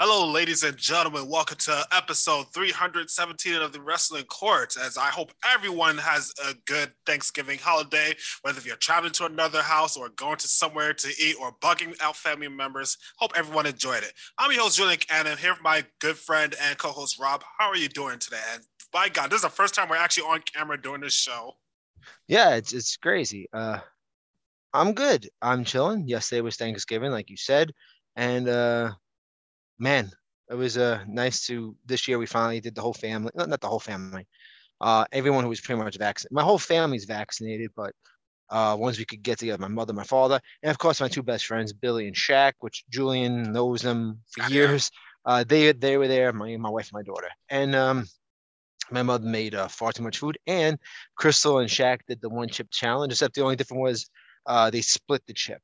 Hello, ladies and gentlemen. Welcome to episode 317 of the Wrestling Court. As I hope everyone has a good Thanksgiving holiday, whether you're traveling to another house or going to somewhere to eat or bugging out family members. Hope everyone enjoyed it. I'm your host, Julian, and I'm here with my good friend and co host, Rob. How are you doing today? And by God, this is the first time we're actually on camera doing this show. Yeah, it's it's crazy. Uh, I'm good. I'm chilling. Yesterday was Thanksgiving, like you said, and uh, man, it was uh nice to this year. We finally did the whole family, not, not the whole family, uh, everyone who was pretty much vaccinated. My whole family's vaccinated, but uh, once we could get together, my mother, my father, and of course my two best friends, Billy and Shaq, which Julian knows them for years. Uh, they they were there, my my wife, and my daughter, and um, my mother made uh, far too much food, and Crystal and Shaq did the one chip challenge. Except the only difference was uh, they split the chip.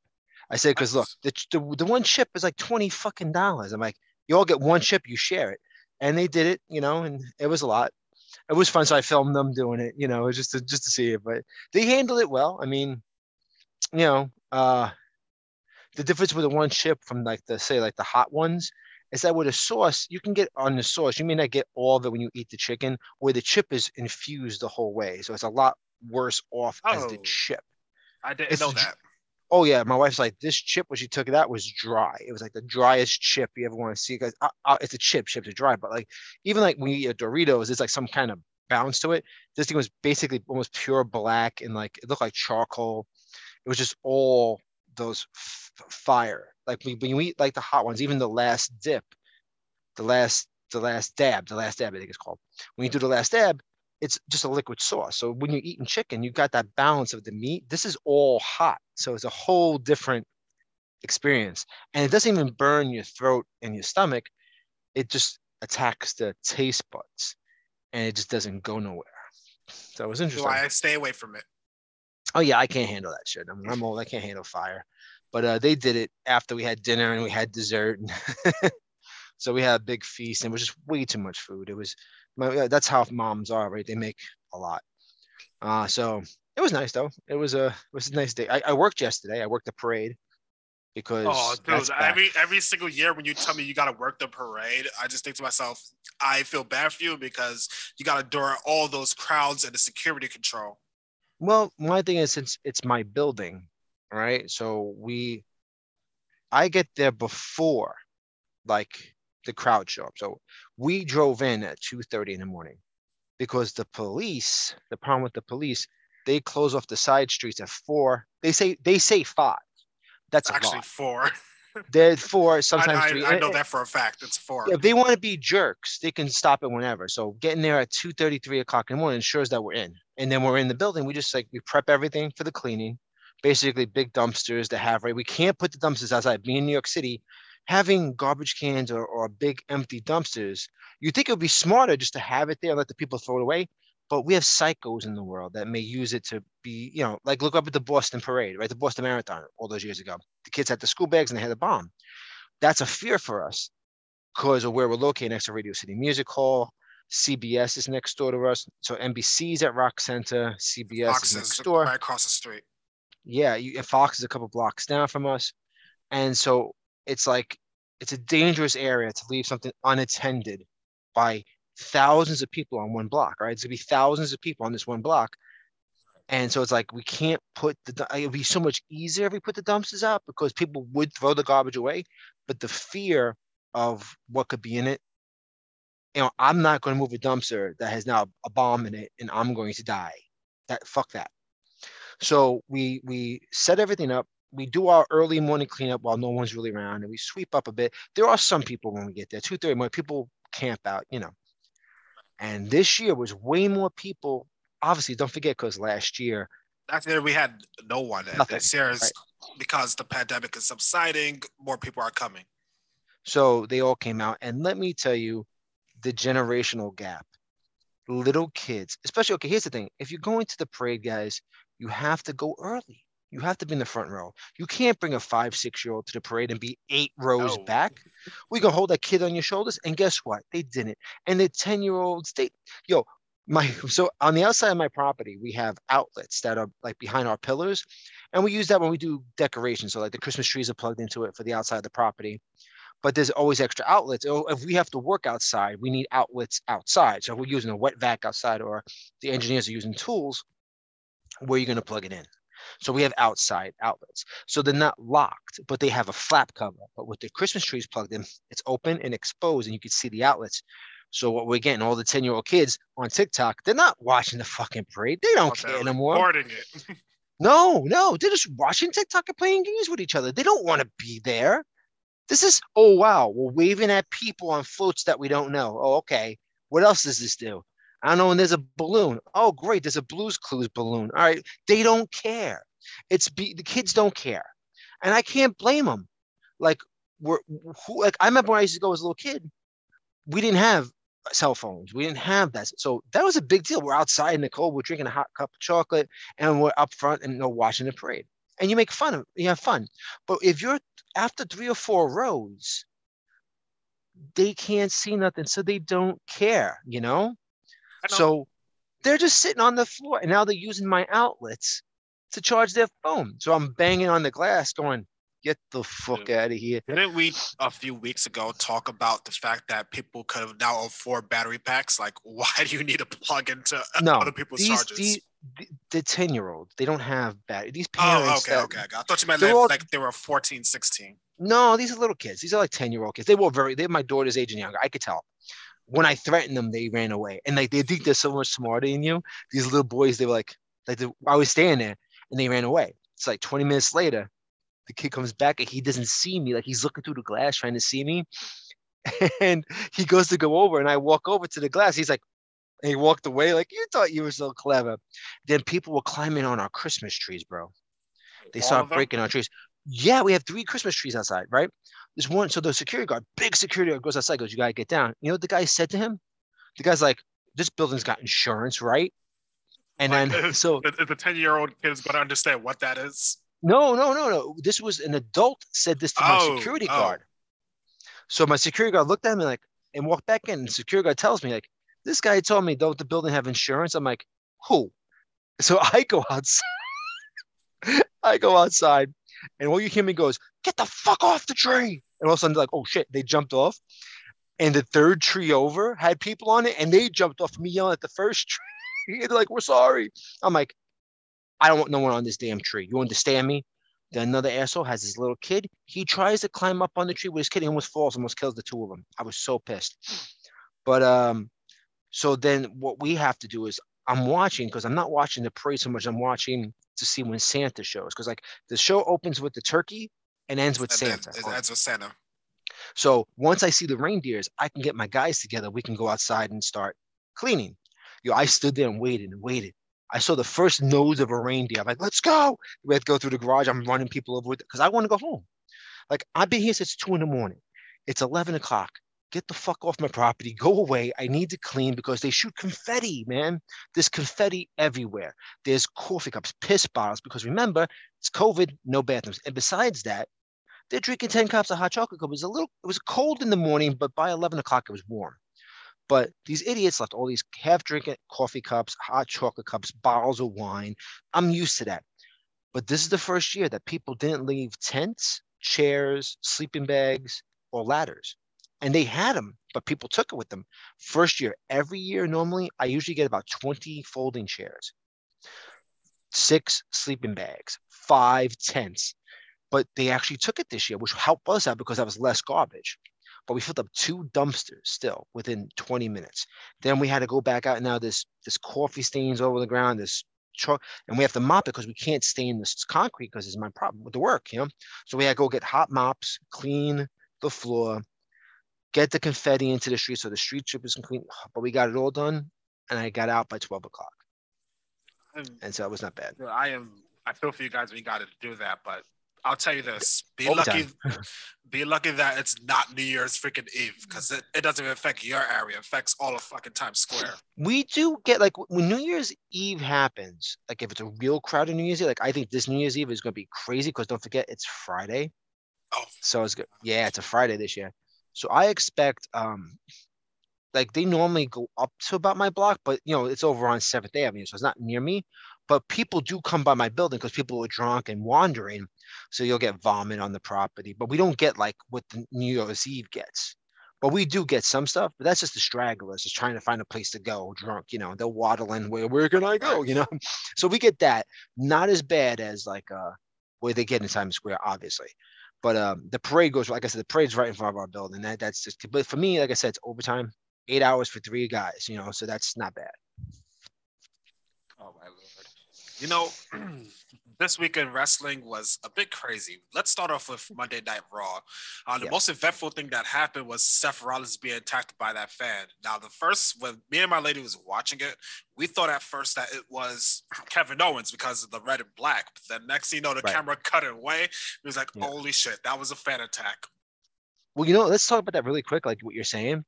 I said, because look, the, the the one chip is like twenty fucking dollars. I'm like, you all get one chip, you share it, and they did it, you know, and it was a lot. It was fun, so I filmed them doing it, you know, just to just to see it. But they handled it well. I mean, you know, uh, the difference with the one chip from like the say like the hot ones is that with a sauce, you can get on the sauce. You may not get all of it when you eat the chicken, where the chip is infused the whole way. So it's a lot worse off oh, as the oh. chip. I didn't it's know that. Oh yeah, my wife's like this chip when she took it out was dry. It was like the driest chip you ever want to see. Because uh, uh, it's a chip, chips are dry, but like even like when you eat a Doritos, it's like some kind of bounce to it. This thing was basically almost pure black and like it looked like charcoal. It was just all those f- fire. Like when you eat like the hot ones, even the last dip, the last the last dab, the last dab I think it's called. When you do the last dab, it's just a liquid sauce. So when you're eating chicken, you got that balance of the meat. This is all hot. So it's a whole different experience. And it doesn't even burn your throat and your stomach. It just attacks the taste buds and it just doesn't go nowhere. So it was interesting. Why I stay away from it. Oh yeah, I can't handle that shit. I'm, I'm old. I can't handle fire. But uh, they did it after we had dinner and we had dessert. And so we had a big feast and it was just way too much food. It was my, that's how moms are, right? They make a lot. Uh, so it was nice though. It was a it was a nice day. I, I worked yesterday. I worked the parade because oh dude every every single year when you tell me you got to work the parade i just think to myself i feel bad for you because you got to endure all those crowds and the security control well my thing is since it's my building right so we i get there before like the crowd show up so we drove in at 2.30 in the morning because the police the problem with the police they close off the side streets at four. They say they say five. That's actually four. They're four sometimes I, I, three I know eh, eh. that for a fact. It's four. If they want to be jerks they can stop it whenever. So getting there at 2 33 o'clock in the morning ensures that we're in. And then we're in the building. We just like we prep everything for the cleaning. Basically big dumpsters to have right? We can't put the dumpsters outside. Being in new york city having garbage cans or, or big empty dumpsters, you think it would be smarter just to have it there and let the people throw it away. But we have psychos in the world that may use it to be, you know, like look up at the Boston Parade, right? The Boston Marathon all those years ago. The kids had the school bags and they had a bomb. That's a fear for us because of where we're located next to Radio City Music Hall. CBS is next door to us. So NBC's at Rock Center. CBS Fox is next door. Right across the street. Yeah, you, Fox is a couple blocks down from us. And so it's like it's a dangerous area to leave something unattended by thousands of people on one block, right? It's gonna be thousands of people on this one block. And so it's like we can't put the it would be so much easier if we put the dumpsters out because people would throw the garbage away. But the fear of what could be in it, you know, I'm not going to move a dumpster that has now a bomb in it and I'm going to die. That fuck that. So we we set everything up we do our early morning cleanup while no one's really around and we sweep up a bit. There are some people when we get there, 2:30 more people camp out, you know. And this year was way more people. Obviously, don't forget because last year last year we had no one. Nothing, this year is right. because the pandemic is subsiding, more people are coming. So they all came out. And let me tell you, the generational gap. Little kids, especially okay, here's the thing. If you're going to the parade, guys, you have to go early you have to be in the front row. You can't bring a five, six year old to the parade and be eight rows no. back. We can hold that kid on your shoulders. And guess what? They didn't. And the 10 year olds, they, yo, my, so on the outside of my property, we have outlets that are like behind our pillars. And we use that when we do decorations. So like the Christmas trees are plugged into it for the outside of the property. but there's always extra outlets. Oh, if we have to work outside, we need outlets outside. So if we're using a wet vac outside or the engineers are using tools, where are you going to plug it in? So we have outside outlets. So they're not locked, but they have a flap cover. But with the Christmas trees plugged in, it's open and exposed, and you can see the outlets. So what we're getting, all the 10 year old kids on TikTok, they're not watching the fucking parade. They don't Oh, care anymore. recording it. No, no, they're just watching TikTok and playing games with each other. They don't want to be there. This is, oh wow, we're waving at people on floats that we don't know. Oh, okay. What else does this do? I don't know. And there's a balloon. Oh, great. There's a Blues Clues balloon. All right. They don't care. It's be, the kids don't care, and I can't blame them. Like we're who, like I remember when I used to go as a little kid. We didn't have cell phones. We didn't have that. So that was a big deal. We're outside in the cold. We're drinking a hot cup of chocolate, and we're up front and you know, watching the parade. And you make fun of, you have fun. But if you're after three or four rows, they can't see nothing, so they don't care. You know. So they're just sitting on the floor, and now they're using my outlets to charge their phone. So I'm banging on the glass, going, "Get the fuck out of here!" Didn't we a few weeks ago talk about the fact that people could have now afford battery packs? Like, why do you need to plug into No, other people's These, chargers? these the- the ten year olds, they don't have battery. These oh, parents. okay, that- okay. I thought you meant like, all- like they were 14, 16. No, these are little kids. These are like ten year old kids. They were very. They're my daughter's age and younger. I could tell. When I threatened them, they ran away, and like they think they're so much smarter than you. These little boys, they were like, like they, I was standing there, and they ran away. It's like 20 minutes later, the kid comes back and he doesn't see me. Like he's looking through the glass trying to see me. And he goes to go over, and I walk over to the glass. He's like, and he walked away, like, you thought you were so clever. Then people were climbing on our Christmas trees, bro. They All started breaking our trees. Yeah, we have three Christmas trees outside, right? There's one, so the security guard, big security guard goes outside, goes, You gotta get down. You know what the guy said to him? The guy's like, This building's got insurance, right? And Like, then so The, the 10 year old kid is to understand what that is. No, no, no, no. This was an adult said this to my Oh, security oh. guard. So my security guard looked at me like and walked back in. And security guard tells me like, this guy told me don't the building have insurance? I'm like, who? So I go outside. I go outside, and all you hear me goes, get the fuck off the tree. And all of a sudden, like, oh shit, they jumped off. And the third tree over had people on it, and they jumped off me yelling at the first tree. They're like, we're sorry. I'm like, I don't want no one on this damn tree. You understand me? Then another asshole has his little kid. He tries to climb up on the tree with his kid. He almost falls, almost kills the two of them. I was so pissed. But um, so then what we have to do is I'm watching because I'm not watching the parade so much. I'm watching to see when Santa shows because like the show opens with the turkey and ends with And Santa. it ends with Santa. So once I see the reindeers, I can get my guys together. We can go outside and start cleaning. Yo, I stood there and waited and waited. I saw the first nose of a reindeer. I'm like, let's go. We have to go through the garage. I'm running people over because I want to go home. Like I've been here since two in the morning. It's 11 o'clock. Get the fuck off my property. Go away. I need to clean because they shoot confetti, man. There's confetti everywhere. There's coffee cups, piss bottles. Because remember, it's COVID, no bathrooms. And besides that, they're drinking 10 cups of hot chocolate. It was a little, it was cold in the morning, but by 11 o'clock it was warm. But these idiots left all these half drinking coffee cups, hot chocolate cups, bottles of wine. I'm used to that. But this is the first year that people didn't leave tents, chairs, sleeping bags, or ladders. And they had them, but people took it with them. First year, every year, normally, I usually get about 20 folding chairs, six sleeping bags, five tents. But they actually took it this year, which helped us out because that was less garbage but we filled up two dumpsters still within 20 minutes. Then we had to go back out. Now this this coffee stains over the ground, this truck, and we have to mop it because we can't stain this concrete because it's my problem with the work, you know. So we had to go get hot mops, clean the floor, get the confetti into the street so the street strippers can clean. But we got it all done, and I got out by 12 o'clock, I'm- and so it was not bad. I am. I feel for you guys We got to do that, but I'll tell you this: be Overtime. lucky. be lucky that it's not New Year's freaking Eve because it, it doesn't even affect your area; it affects all of fucking Times Square. we do get like when New Year's Eve happens, like if it's a real crowded New Year's Eve, like I think this New Year's Eve is going to be crazy because don't forget it's Friday. Oh, So it's good. Yeah, it's a Friday this year. So I expect um like they normally go up to about my block, but you know, it's over on Seventh Avenue, so it's not near me. But people do come by my building because people are drunk and wandering. So you'll get vomit on the property, but we don't get like what the New Year's Eve gets. But we do get some stuff, but that's just the stragglers just trying to find a place to go drunk, you know, they'll waddle in where where can I go? You know? So we get that. Not as bad as like uh where they get in Times Square, obviously. But um the parade goes like I said, the parade's right in front of our building. That that's just but for me, like I said, it's overtime, eight hours for three guys, you know, so that's not bad. Oh my lord. You know, this weekend wrestling was a bit crazy. Let's start off with Monday Night Raw. Uh, the Yeah. most eventful thing that happened was Seth Rollins being attacked by that fan. Now, the first when me and my lady was watching it, we thought at first that it was Kevin Owens because of the red and black. But then next thing you know, the Right. camera cut it away. It was like, Yeah. holy shit, that was a fan attack. Well, you know, let's talk about that really quick, like what you're saying,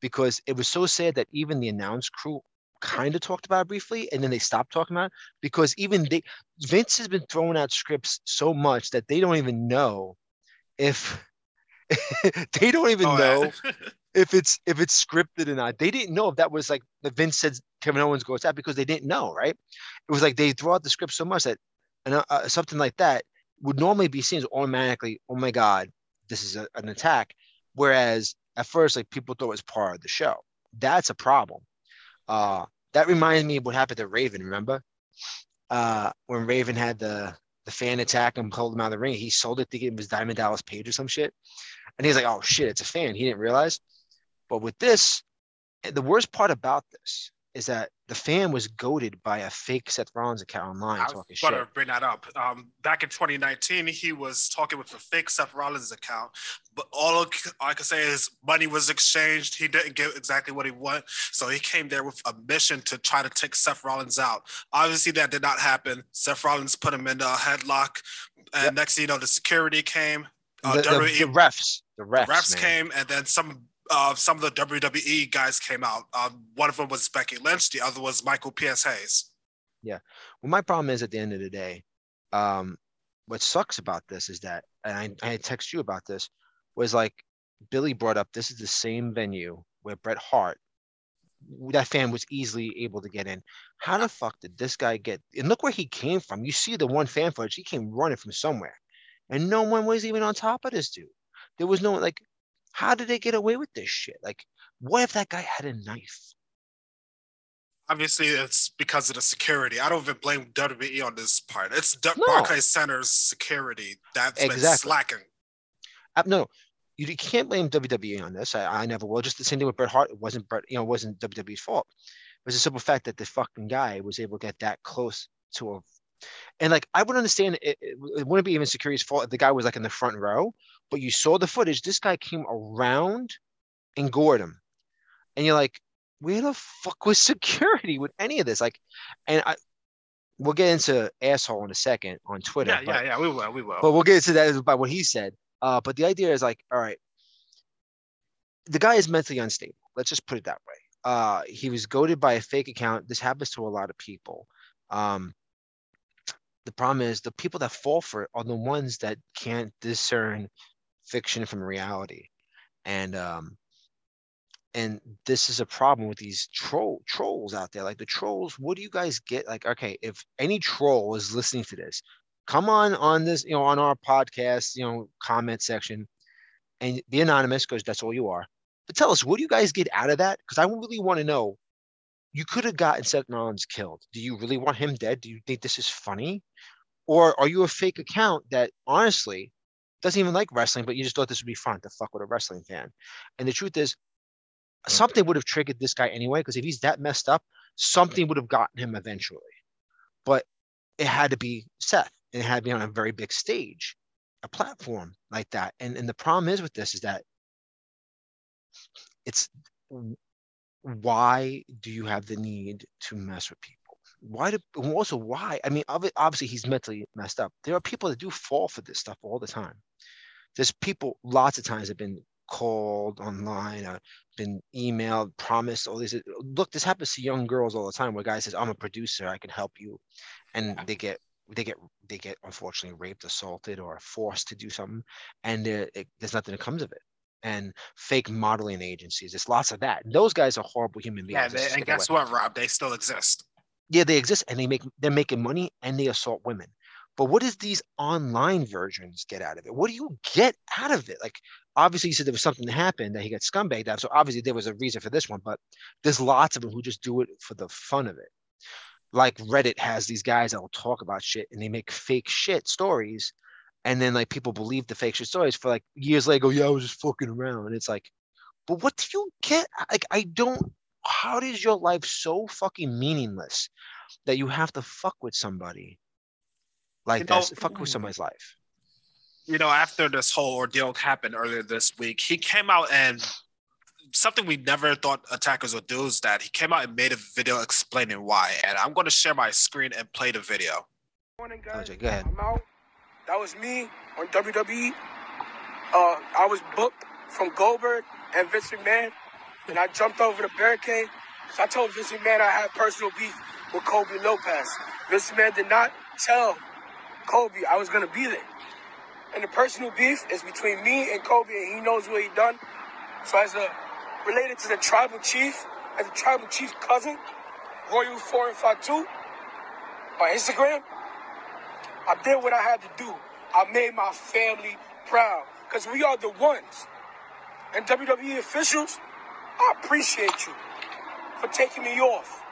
because it was so sad that even the announce crew kind of talked about briefly and then they stopped talking about it because even they Vince has been throwing out scripts so much that they don't even know if they don't even Oh, know yeah. if it's if it's scripted or not. They didn't know if that was like the Vince said Kevin Owens goes out because they didn't know, right? It was like they throw out the script so much that and uh, uh, something like that would normally be seen as automatically, oh my god, this is a, an attack. Whereas at first, like people thought it was part of the show. That's a problem. Uh, that reminds me of what happened to Raven. Remember uh, when Raven had the the fan attack and pulled him out of the ring? He sold it thinking it was Diamond Dallas Page or some shit, and he's like, "Oh shit, it's a fan." He didn't realize. But with this, the worst part about this is that the fan was goaded by a fake Seth Rollins account online I talking was shit. going to bring that up. Um, back in 2019, he was talking with a fake Seth Rollins account, but all I can say is money was exchanged. He didn't get exactly what he wanted, so he came there with a mission to try to take Seth Rollins out. Obviously, that did not happen. Seth Rollins put him in a headlock, and Yep. next thing you know, the security came. Uh, the, the- the refs, the the refs, refs man. came, and then some. Uh, some of the WWE guys came out. Um, one of them was Becky Lynch. The other was Michael P.S. Hayes. Yeah. Well, my problem is at the end of the day, um, what sucks about this is that, and I, I text you about this, was like Billy brought up this is the same venue where Bret Hart, that fan was easily able to get in. How the fuck did this guy get? And look where he came from. You see the one fan footage, he came running from somewhere, and no one was even on top of this dude. There was no like, how did they get away with this shit? Like, what if that guy had a knife? Obviously, it's because of the security. I don't even blame WWE on this part. It's D- No. Barclays Center's security that's been slacking. Uh, no, no, you, you can't blame WWE on this. I, I never will. Just the same thing with Bret Hart. It wasn't Bret, you know, it wasn't WWE's fault. It was a simple fact that the fucking guy was able to get that close to a, and like I would understand it, it, it wouldn't be even security's fault if the guy was like in the front row, but you saw the footage. This guy came around and gored him, and you're like, where the fuck was security with any of this? Like, and I, we'll get into asshole in a second on Twitter. Yeah, but- yeah, yeah. We will. We will. but we'll get into that by what he said. Uh, but the idea is like, all right, the guy is mentally unstable. Let's just put it that way. Uh, he was goaded by a fake account. This happens to a lot of people. Um, the problem is the people that fall for it are the ones that can't discern fiction from reality, and um, and this is a problem with these troll trolls out there. Like the trolls, what do you guys get? Like, okay, if any troll is listening to this, come on on this, you know, on our podcast, you know, comment section, and be anonymous because that's all you are. But tell us, what do you guys get out of that? Because I really want to know. You could have gotten Seth Rollins killed. Do you really want him dead? Do you think this is funny, or are you a fake account that honestly doesn't even like wrestling, but you just thought this would be fun to fuck with a wrestling fan? And the truth is, something would have triggered this guy anyway. Because if he's that messed up, something would have gotten him eventually. But it had to be Seth, and it had to be on a very big stage, a platform like that. And and the problem is with this is that it's why do you have the need to mess with people? Why do also why? I mean, obviously he's mentally messed up. There are people that do fall for this stuff all the time. There's people lots of times have been called online, been emailed, promised all these. Look, this happens to young girls all the time where guy says, "I'm a producer, I can help you," and they get they get they get unfortunately raped, assaulted, or forced to do something, and there, it, there's nothing that comes of it. And fake modeling agencies, there's lots of that. Those guys are horrible human beings. yeah, they, and get away. guess what, Rob? They still exist. Yeah, they exist and they make they're making money and they assault women. But what does these online versions get out of it? What do you get out of it? Like, obviously, you said there was something that happened that he got scumbagged out. So obviously, there was a reason for this one. But there's lots of them who just do it for the fun of it. Like Reddit has these guys that will talk about shit and they make fake shit stories, and then like people believe the fake shit stories for like years later. Go, yeah, I was just fucking around, and it's like, but what do you get? Like, I don't. How is your life so fucking meaningless that you have to fuck with somebody? Like You know- this. Fuck with somebody's life. you know, after this whole ordeal happened earlier this week, he came out and something we never thought attackers would do is that he came out and made a video explaining why. And I'm going to share my screen and play the video. Morning, guys. OJ, go ahead. I'm out. That was me on WWE. Uh, I was booked from Goldberg and Vince McMahon, and I jumped over the barricade. So I told Vince McMahon I had personal beef with Colby Lopez. Vince McMahon did not tell Colby I was gonna be there. And the personal beef is between me and Colby, and he knows what he done. So as a related to the tribal chief, as a tribal chief cousin, Royal Four and Five Two, on Instagram, I did what I had to do. I made my family proud because we are the ones. And WWE officials, I appreciate you for taking me off,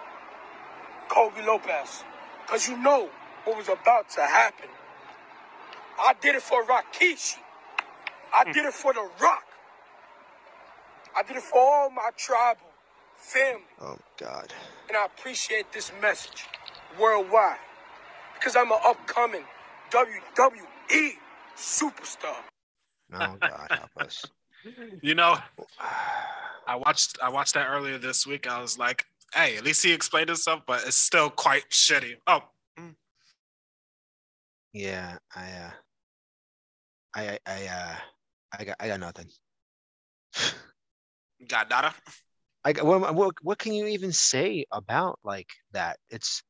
Colby Lopez, because you know what was about to happen. I did it for Rikishi. I hmm. did it for The Rock. I did it for all my tribal family. Oh God. And I appreciate this message worldwide because I'm an upcoming WWE superstar. Oh God, help us. You know, I watched I watched that earlier this week. I was like, hey, at least he explained himself, but it's still quite shitty. Oh, Yeah, I, uh, I, I, I, uh, I got, I got nothing. got nada. I got, what, what, what can you even say about like that? It's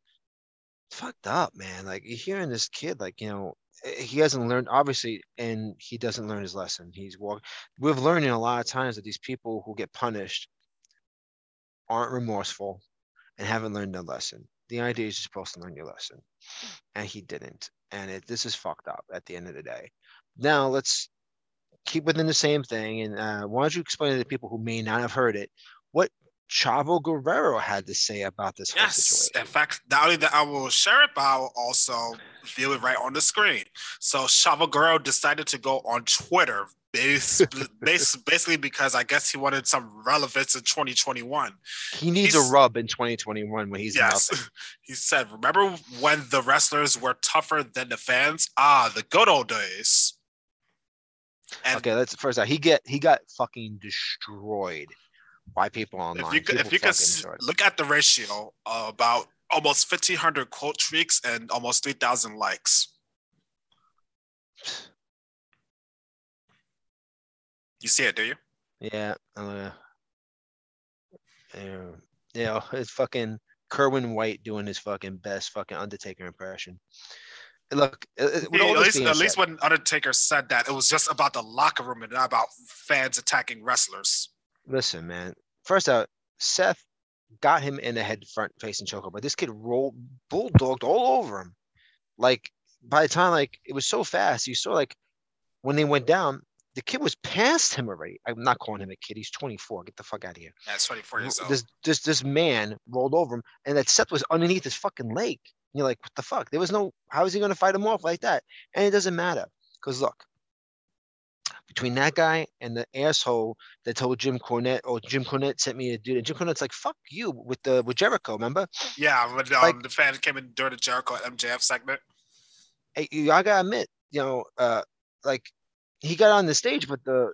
fucked up, man. Like you're hearing this kid, like you know, eh, he hasn't learned obviously, and he doesn't learn his lesson. He's walk. We've learned a lot of times that these people who get punished aren't remorseful and haven't learned their lesson. The idea is you're supposed to learn your lesson, and he didn't. And it, this is fucked up at the end of the day. Now let's keep within the same thing. And uh, why don't you explain to the people who may not have heard it what Chavo Guerrero had to say about this whole Yes. situation? In fact, not only that I will share it, but I will also view it right on the screen. So Chavo Guerrero decided to go on Twitter, basically because I guess he wanted some relevance in 2021. He needs He's- a rub in 2021 when he's Yes. He said, Remember when the wrestlers were tougher than the fans? Ah, the good old days. And Okay, let's first out. He get he got fucking destroyed by people online. if you if you could fucking s- destroyed. look at the ratio, uh, about almost 1,500 quote tweets and almost 3,000 likes. You see it, do you? Yeah, uh, yeah, yeah, it's fucking Kerwin White doing his fucking best fucking Undertaker impression. Look, uh, uh, Yeah, at least, at least said- when Undertaker said that, it was just about the locker room and not about fans attacking wrestlers. listen, man. First out, Seth got him in the head front facing chokehold, but this kid rolled bulldogged all over him. Like by the time like it was so fast, you saw like when they went down, the kid was past him already. I'm not calling him a kid. He's 24. Get the fuck out of here. Yeah, 24 years old. This this this man rolled over him, and that Seth was underneath his fucking leg. And you're like, what the fuck? There was no. How is he gonna fight him off like that? And it doesn't matter, cause look, between that guy and the asshole that told Jim Cornette, or Jim Cornette sent me a dude, and Jim Cornette's like, fuck you with the with Jericho, remember? Yeah, when um, Like- the fan came in during the Jericho MJF segment. Hey, you- I gotta admit, you know, uh, like he got on the stage, but the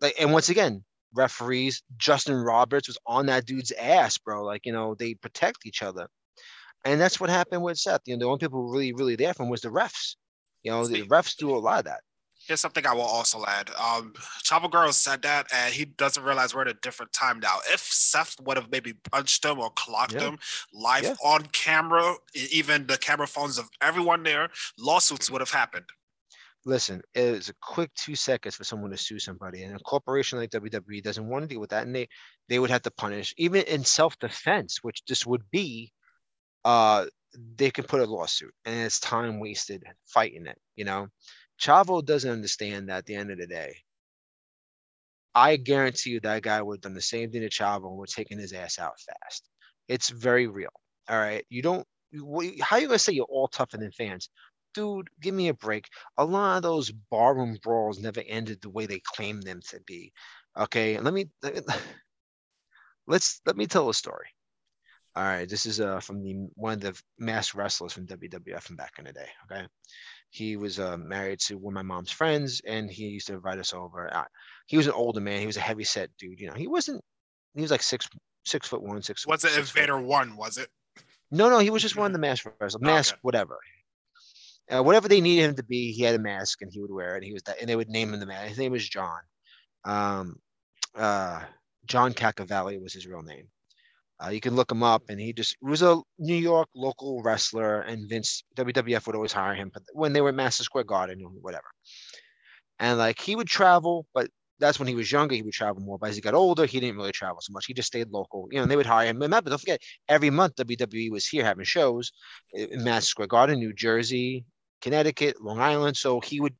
like, and once again, referees, Justin Roberts was on that dude's ass, bro. Like, you know, they protect each other, and that's what happened with Seth. You know, the only people who really, really there for him was the refs. You know, the refs do a lot of that. Here's something I will also add. Um, Chavo Guerrero said that, and he doesn't realize we're at a different time now. If Seth would have maybe punched him or clocked Yeah. him live Yeah. on camera, even the camera phones of everyone there, lawsuits would have happened. Listen, it was a quick two seconds for someone to sue somebody, and a corporation like WWE doesn't want to deal with that, and they they would have to punish even in self defense, which this would be. Uh, they can put a lawsuit and it's time wasted fighting it. You know, Chavo doesn't understand that at the end of the day. I guarantee you that guy would have done the same thing to Chavo and would taking his ass out fast. It's very real. All right. You don't, how are you going to say you're all tougher than fans? Dude, give me a break. A lot of those barroom brawls never ended the way they claimed them to be. Okay. Let me, let's, let me tell a story. All right. This is uh, from the one of the mass wrestlers from WWF from back in the day. Okay. He was uh, married to one of my mom's friends, and he used to invite us over. Uh, he was an older man. He was a heavy set dude. You know, he wasn't. He was like six six foot one, six. Was it Invader foot. One? Was it? No, no, he was just one of the mask wrestlers, mask, Okay. whatever. Uh, whatever they needed him to be, he had a mask and he would wear it. He was that, and they would name him the man. His name was John. Um, uh, John Cacavalli was his real name. Uh, you can look him up, and he just was a New York local wrestler. And Vince WWF would always hire him, but when they were at Madison Square Garden, or whatever. And like he would travel, but that's when he was younger. He would travel more. But as he got older, he didn't really travel so much. He just stayed local. You know, and they would hire him. Remember, don't forget, every month WWE was here having shows in Madison Square Garden, New Jersey, Connecticut, Long Island. So he would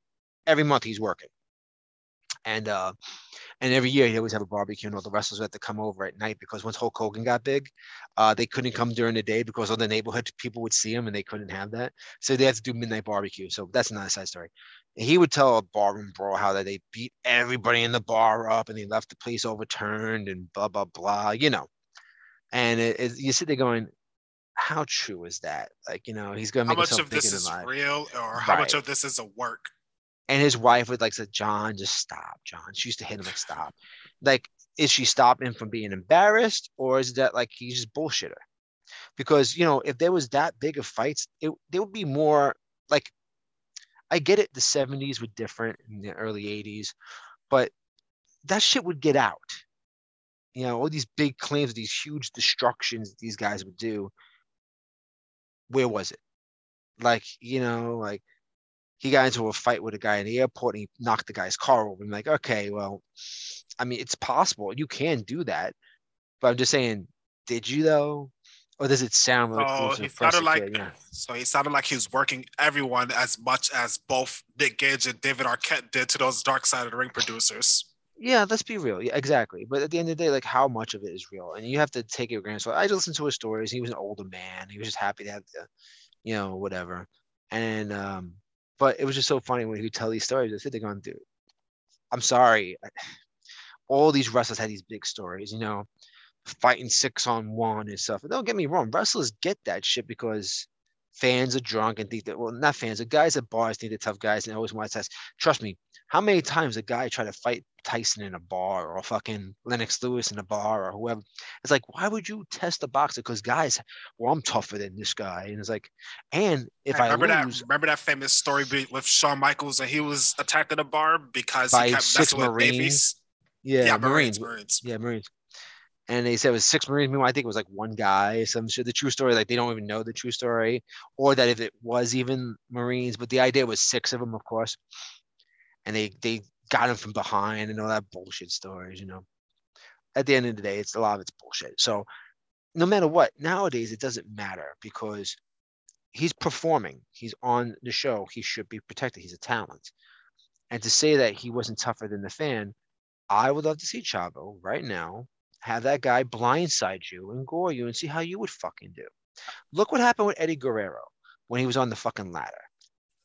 every month he's working. And uh and every year he always have a barbecue and all the wrestlers had to come over at night because once Hulk Hogan got big, uh, they couldn't come during the day because all the neighborhood people would see him and they couldn't have that. So they had to do midnight barbecue. So that's another side story. And he would tell a barroom brawl how that they beat everybody in the bar up and they left the place overturned and blah blah blah, you know. And it, it, you sit there going, how true is that? Like, you know, he's gonna be like, How make much of this is than life. real, or how much of this is a work? And his wife would like say, John, just stop, John. She used to hit him like stop. Like, is she stopping him from being embarrassed, or is that like he's just bullshitter? Because you know, if there was that big of fights, it there would be more like I get it, the 70s were different in the early 80s, but that shit would get out. You know, all these big claims, these huge destructions these guys would do. Where was it? Like, you know, like he got into a fight with a guy in the airport and he knocked the guy's car over. I'm like, okay, well, I mean, it's possible. You can do that. But I'm just saying, did you though? Or does it sound like Oh, he sounded like kid? Yeah. so he sounded like he was working everyone as much as both Nick Gage and David Arquette did to those Dark Side of the Ring producers. Yeah, let's be real. Yeah, exactly. But at the end of the day, like how much of it is real? And you have to take granted. So I just listened to his stories. He was an older man. He was just happy to have the, you know, whatever. And um, but it was just so funny when he would tell these stories. I said they're going, dude, I'm sorry. All these wrestlers had these big stories, you know, fighting six on one and stuff. Don't get me wrong, wrestlers get that shit because fans are drunk and think that well, not fans, the guys at bars think they're tough guys and always want to test. Trust me, how many times a guy tried to fight Tyson in a bar or fucking Lennox Lewis in a bar or whoever? It's like, why would you test a boxer? Because guys, well, I'm tougher than this guy. And it's like, and if Hey, I remember lose that remember that famous story with Shawn Michaels and he was attacked in a bar because By he kept six Marines? yeah, Yeah, Marines. Marines. Yeah, Marines. And they said it was six Marines. Meanwhile, I think it was like one guy. Some shit. The true story, like they don't even know the true story, or that if it was even Marines, but the idea was six of them, of course. And they they got him from behind and all that bullshit stories, you know. At the end of the day, it's a lot of it's bullshit. So no matter what, nowadays it doesn't matter because he's performing. He's on the show. He should be protected. He's a talent. And to say that he wasn't tougher than the fan, I would love to see Chavo right now have that guy blindside you and gore you and see how you would fucking do. Look what happened with Eddie Guerrero when he was on the fucking ladder.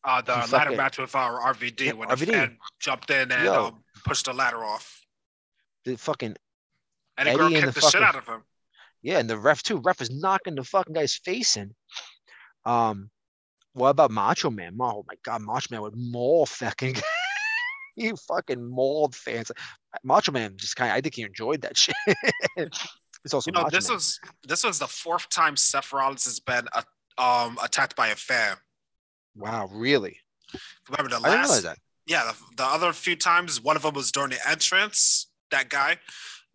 Uh, the He ladder match with our RVD Yeah, when RVD. the fan jumped in and um, pushed the ladder off. The fucking Eddie, Eddie and kicked the the, shit out of him. yeah, and the ref too. Ref is knocking the fucking guy's face in. Um, what about Macho Man? Oh my god, Macho Man would maul fucking. he fucking mauled fans. Macho Man just kind of. I think he enjoyed that shit. it's also You know, Macho this Man. was this was the fourth time Seth Rollins has been uh, um attacked by a fan. Wow, really? Remember the I didn't realize that. Yeah, the, the other few times, one of them was during the entrance. That guy.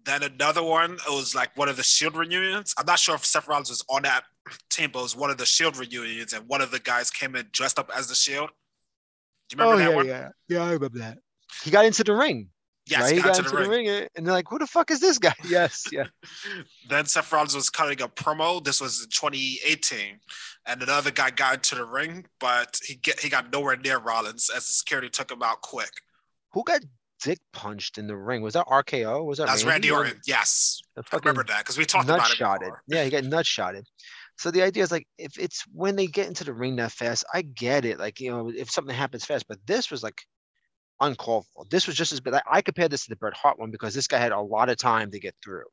Then another one, it was like one of the Shield reunions. I'm not sure if Seth Rollins was on that team, but it was one of the Shield reunions, and one of the guys came in dressed up as the Shield. Do you remember oh, that one? Oh, yeah, yeah, I remember that. He got into the ring. Yes, right? Got got to into the ring. ring, eh, and they're like, "Who the fuck is this guy?" Yes, yeah. Then Seth Rollins was cutting a promo. This was in 2018, and another guy got into the ring, but he get he got nowhere near Rollins as the security took him out quick. Who got dick punched in the ring? Was that RKO? Was that That was Randy Orton. Yes, I remember that because we talked about it before. Yeah, he got nut shotted. So the idea is like if it's when they get into the ring that fast, I get it. Like you know, if something happens fast, but this was like uncalled for. This was just as bad. I, compared this to the Bret Hart one because this guy had a lot of time to get through.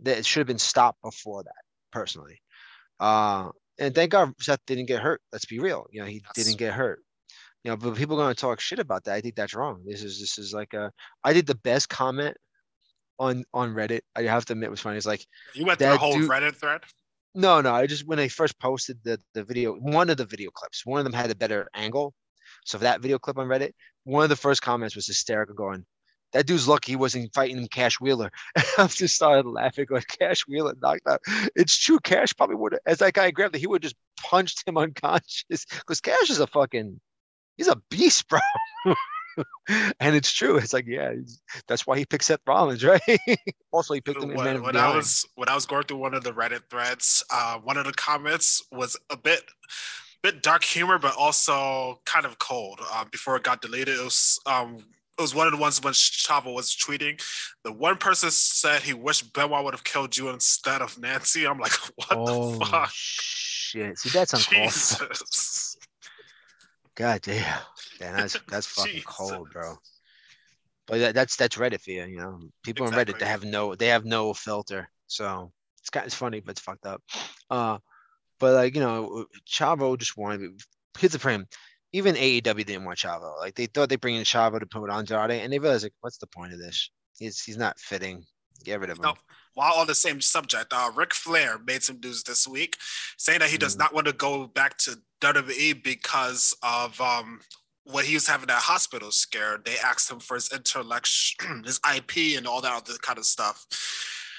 That it should have been stopped before that, personally. Uh, and thank God Seth didn't get hurt. Let's be real. You know, he Yes. didn't get hurt. You know, but people are going to talk shit about that. I think that's wrong. This is this is like a. I did the best comment on on Reddit. I have to admit, it was funny. It's like You went through the whole dude- Reddit thread. no, no. I just when I first posted the the video, one of the video clips, one of them had a better angle. So for that video clip on Reddit, one of the first comments was hysterical, going, "That dude's lucky he wasn't fighting Cash Wheeler." I just started laughing, going, "Cash Wheeler knocked out." It's true. Cash probably would have, as that guy grabbed it, he would have just punched him unconscious because Cash is a fucking, he's a beast, bro. and it's true. It's like, yeah, that's why he picked Seth Rollins, right? also, he picked him in Man when, of when I was when I was going through one of the Reddit threads, uh, one of the comments was a bit bit dark humor, but also kind of cold. Uh, before it got deleted, it was um, it was one of the ones when Chavo was tweeting. The one person said he wished Benoit would have killed you instead of Nancy. I'm like, what oh the fuck? shit! See, that's uncalled. Jesus. God damn. Damn, that's that's fucking cold, bro. But that, that's that's Reddit for you, you know. People on Reddit they have no they have no filter. So it's kind it's funny, but it's fucked up. Uh but like, you know, Chavo just wanted here's the frame. Even AEW didn't want Chavo. Like they thought they bring in Chavo to put Andrade, and they realized like, what's the point of this? He's he's not fitting. Get rid of him. No. While on the same subject, uh, Ric Flair made some news this week saying that he does Mm. not want to go back to WWE because of um, when he was having that hospital scare. They asked him for his intellectual, his IP, and all that other kind of stuff.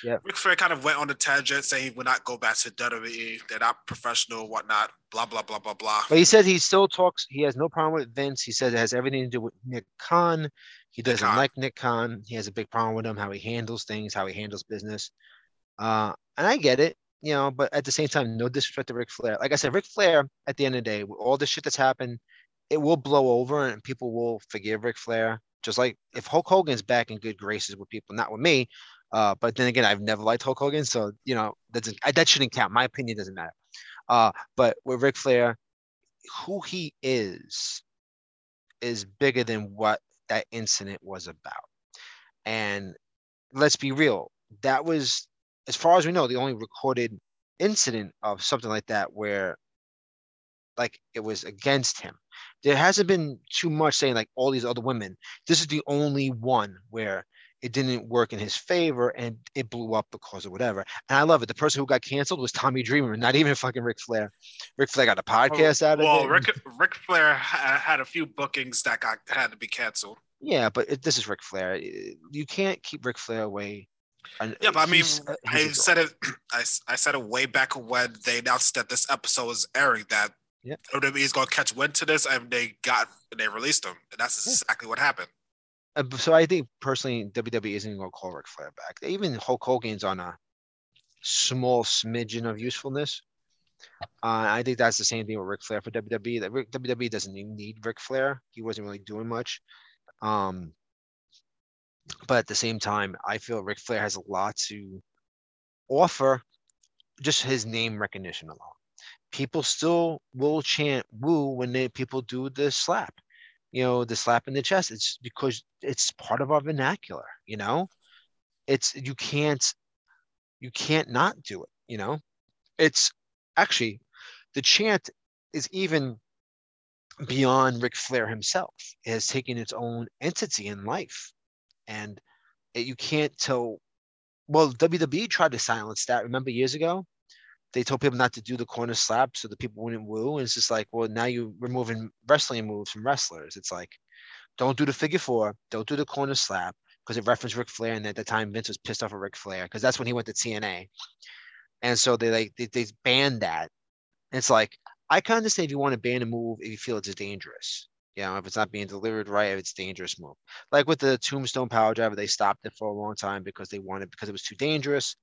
Yep. Ric Flair kind of went on a tangent saying he would not go back to WWE. They're not professional, whatnot, blah, blah, blah, blah, blah. But he said he still talks. He has no problem with Vince. He said it has everything to do with Nick Khan. He doesn't Khan. like Nick Khan. He has a big problem with him, how he handles things, how he handles business. Uh, and I get it, you know. But at the same time, no disrespect to Ric Flair. Like I said, Ric Flair. At the end of the day, with all the shit that's happened, it will blow over, and people will forgive Ric Flair. Just like if Hulk Hogan's back in good graces with people, not with me. Uh, but then again, I've never liked Hulk Hogan, so you know that I- that shouldn't count. My opinion doesn't matter. Uh, but with Ric Flair, who he is is bigger than what that incident was about. And let's be real, that was, as far as we know, the only recorded incident of something like that where like it was against him. There hasn't been too much saying like all these other women. This is the only one where it didn't work in his favor and it blew up because of whatever. And I love it. The person who got canceled was Tommy Dreamer, not even fucking Ric Flair. Ric Flair got a podcast out of well, it. Well, Ric, Ric Flair had a few bookings that got had to be canceled. Yeah, but it, this is Ric Flair. You can't keep Ric Flair away. And Yeah, but I mean, uh, I said it. I, I said it way back when they announced that this episode was airing. That Yep. WWE is going to catch wind to this, and they got they released him, and that's Yeah. exactly what happened. Uh, so I think personally, WWE isn't going to call Ric Flair back. Even Hulk Hogan's on a small smidgen of usefulness. Uh, I think that's the same thing with Ric Flair for WWE. That WWE doesn't need Ric Flair. He wasn't really doing much. Um, but at the same time, I feel Ric Flair has a lot to offer. Just his name recognition alone. People still will chant "woo" when they people do the slap you know, the slap in the chest. It's because it's part of our vernacular, you know? It's you can't you can't not do it, you know? It's actually the chant is even beyond Ric Flair himself. It has taken its own entity in life. And it, you can't tell well, WWE tried to silence that. Remember years ago? They told people not to do the corner slap so the people wouldn't woo. And it's just like, well, now you're removing wrestling moves from wrestlers. It's like, don't do the figure four, don't do the corner slap because it referenced Ric Flair. And at the time, Vince was pissed off at Ric Flair because that's when he went to TNA. And so they like they, they banned that. And it's like, I can understand if you want to ban a move if you feel it's dangerous. You know, if it's not being delivered right, if it's dangerous move. Like with the Tombstone Piledriver, they stopped it for a long time because they wanted because it was too dangerous.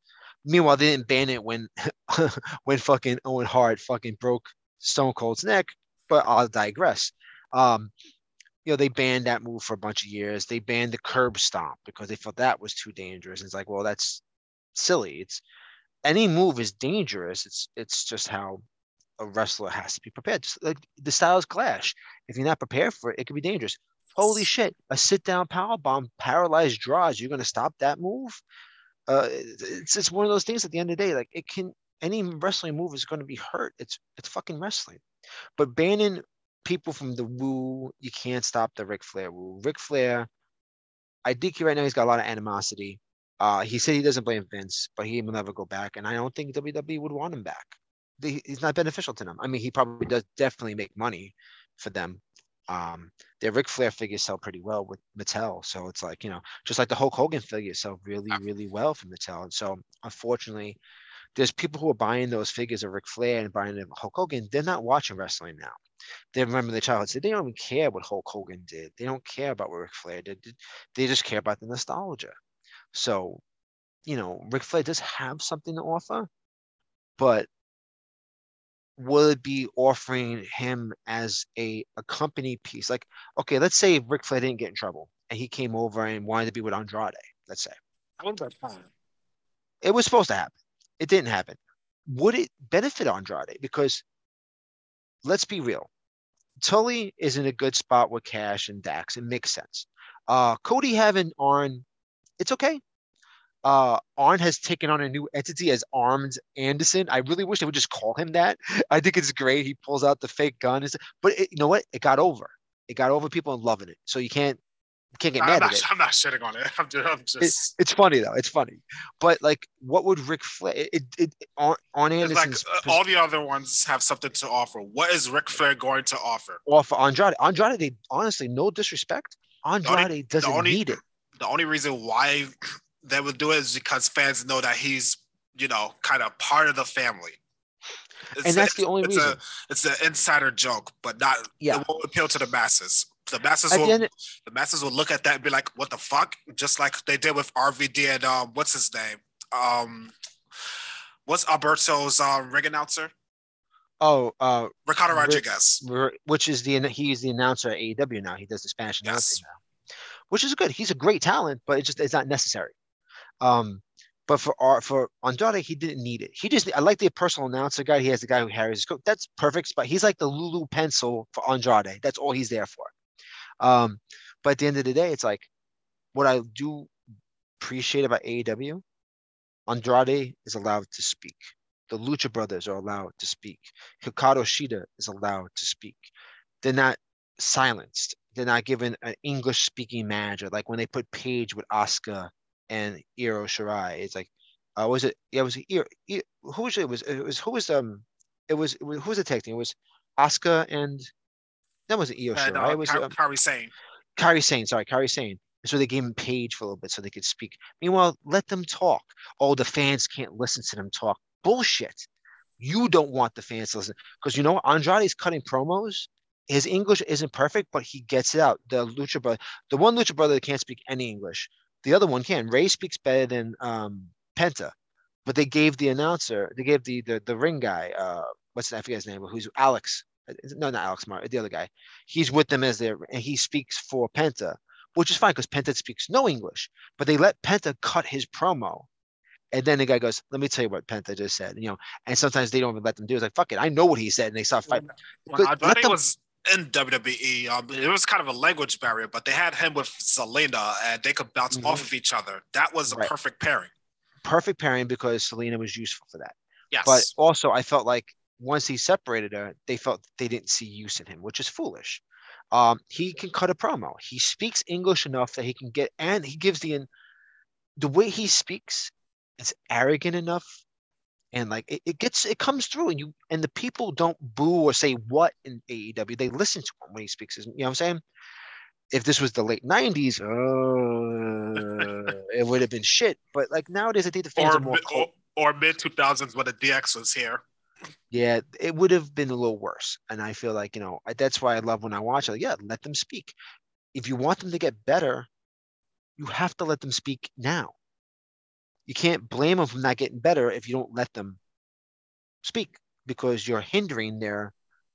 Meanwhile, they didn't ban it when when fucking Owen Hart fucking broke Stone Cold's neck. But I'll digress. Um, you know, they banned that move for a bunch of years. They banned the curb stomp because they felt that was too dangerous. And it's like, well, that's silly. It's any move is dangerous. It's it's just how a wrestler has to be prepared. Just like the styles clash. If you're not prepared for it, it could be dangerous. Holy shit! A sit down power bomb, paralyzed Droz. You're gonna stop that move? Uh, it's it's one of those things. At the end of the day, like it can any wrestling move is going to be hurt. It's it's fucking wrestling. But banning people from the woo, you can't stop the Ric Flair woo. Ric Flair, I think right now he's got a lot of animosity. Uh, he said he doesn't blame Vince, but he will never go back, and I don't think WWE would want him back. He's not beneficial to them. I mean, he probably does definitely make money for them. Um, their Ric Flair figures sell pretty well with Mattel, so it's like you know, just like the Hulk Hogan figures sell really, really well from Mattel. And so, unfortunately, there's people who are buying those figures of Ric Flair and buying them Hulk Hogan. They're not watching wrestling now. They remember their childhood. So they don't even care what Hulk Hogan did. They don't care about what Ric Flair did. They just care about the nostalgia. So, you know, Ric Flair does have something to offer, but it be offering him as a, a company piece? Like, okay, let's say Ric Flair didn't get in trouble and he came over and wanted to be with Andrade, let's say. It was supposed to happen. It didn't happen. Would it benefit Andrade? Because let's be real. Tully is in a good spot with Cash and Dax. It makes sense. Uh, Cody having Arn, it's okay. Uh, Arn has taken on a new entity as Arms Anderson. I really wish they would just call him that. I think it's great. He pulls out the fake gun, but it, you know what? It got over. It got over people and loving it. So you can't can't get I'm mad not, at it. I'm not shitting on it. I'm just, I'm just It- it's funny though. It's funny. But like, what would Ric Flair? It, it, it on, on it's like uh, all the other ones have something to offer. What is Ric Flair going to offer? offer Andrade. Andrade, they honestly, no disrespect. Andrade doesn't only- need it. The only reason why they would do it is because fans know that he's, you know, kind of part of the family. It's And that's the only it's reason. A, it's an insider joke, but not. Yeah. It won't appeal to the masses. The masses At will. the the masses will look at that and be like, "What the fuck?" Just like they did with RVD and um, what's his name? Um, what's Alberto's um, ring announcer? oh, uh, Ricardo Rodriguez. which is the he's the announcer at AEW now. He does the Spanish Yes. announcing now, which is good. He's a great talent, but it just it's not necessary. Um, but for our for Andrade, he didn't need it. He just I like the personal announcer guy. He has the guy who carries his coat. That's perfect. But he's like the Lulu pencil for Andrade. That's all he's there for. Um, but at the end of the day, it's like what I do appreciate about AEW. Andrade is allowed to speak. The Lucha Brothers are allowed to speak. Hikaru Shida is allowed to speak. They're not silenced. They're not given an English speaking manager. Like when they put Paige with Asuka and Io Shirai. It's like, uh, was it? Yeah, it was Io. Who was it? Was it was who was um it was, it was who was the tag team? It was Asuka and that wasn't Io Shirai. uh, It was Ka- um, Kairi Sane. Kairi Sane, sorry, Kairi Sane. So they gave him Paige for a little bit so they could speak. Meanwhile, let them talk. Oh, the fans can't listen to them talk. Bullshit. You don't want the fans to listen. Because you know what? Andrade's cutting promos. His English isn't perfect, but he gets it out. The Lucha brother, the one Lucha brother that can't speak any English. The other one can. Rey speaks better than um, Penta. But they gave the announcer, they gave the the, the ring guy, uh, what's that? I forget his name, but who's Alex. No, not Alex Martin, the other guy. He's with them as their, and he speaks for Penta which is fine because Penta speaks no English. But they let Penta cut his promo. And then the guy goes, Let me tell you what Penta just said. You know, and sometimes they don't even let them do it. It's like, fuck it, I know what he said. And they start fighting. When let them- was in WWE, um, it was kind of a language barrier, but they had him with Zelina, and they could bounce Mhm. off of each other. That was a Right. perfect pairing. Perfect pairing because Zelina was useful for that. Yes, But also, I felt like once he separated her, they felt they didn't see use in him, which is foolish. Um, he can cut a promo. He speaks English enough that he can get, and he gives the the way he speaks is arrogant enough, and like it, it gets it comes through, and you and the people don't boo or say what in AEW. They listen to him when he speaks. You know what I'm saying? If this was the late '90s, uh, it would have been shit. But like nowadays, I think the fans or are more. or, or mid two thousands when the DX was here. Yeah, it would have been a little worse. And I feel like, you know, that's why I love when I watch it. Like, yeah, let them speak. If you want them to get better, you have to let them speak now. You can't blame them for not getting better if you don't let them speak because you're hindering their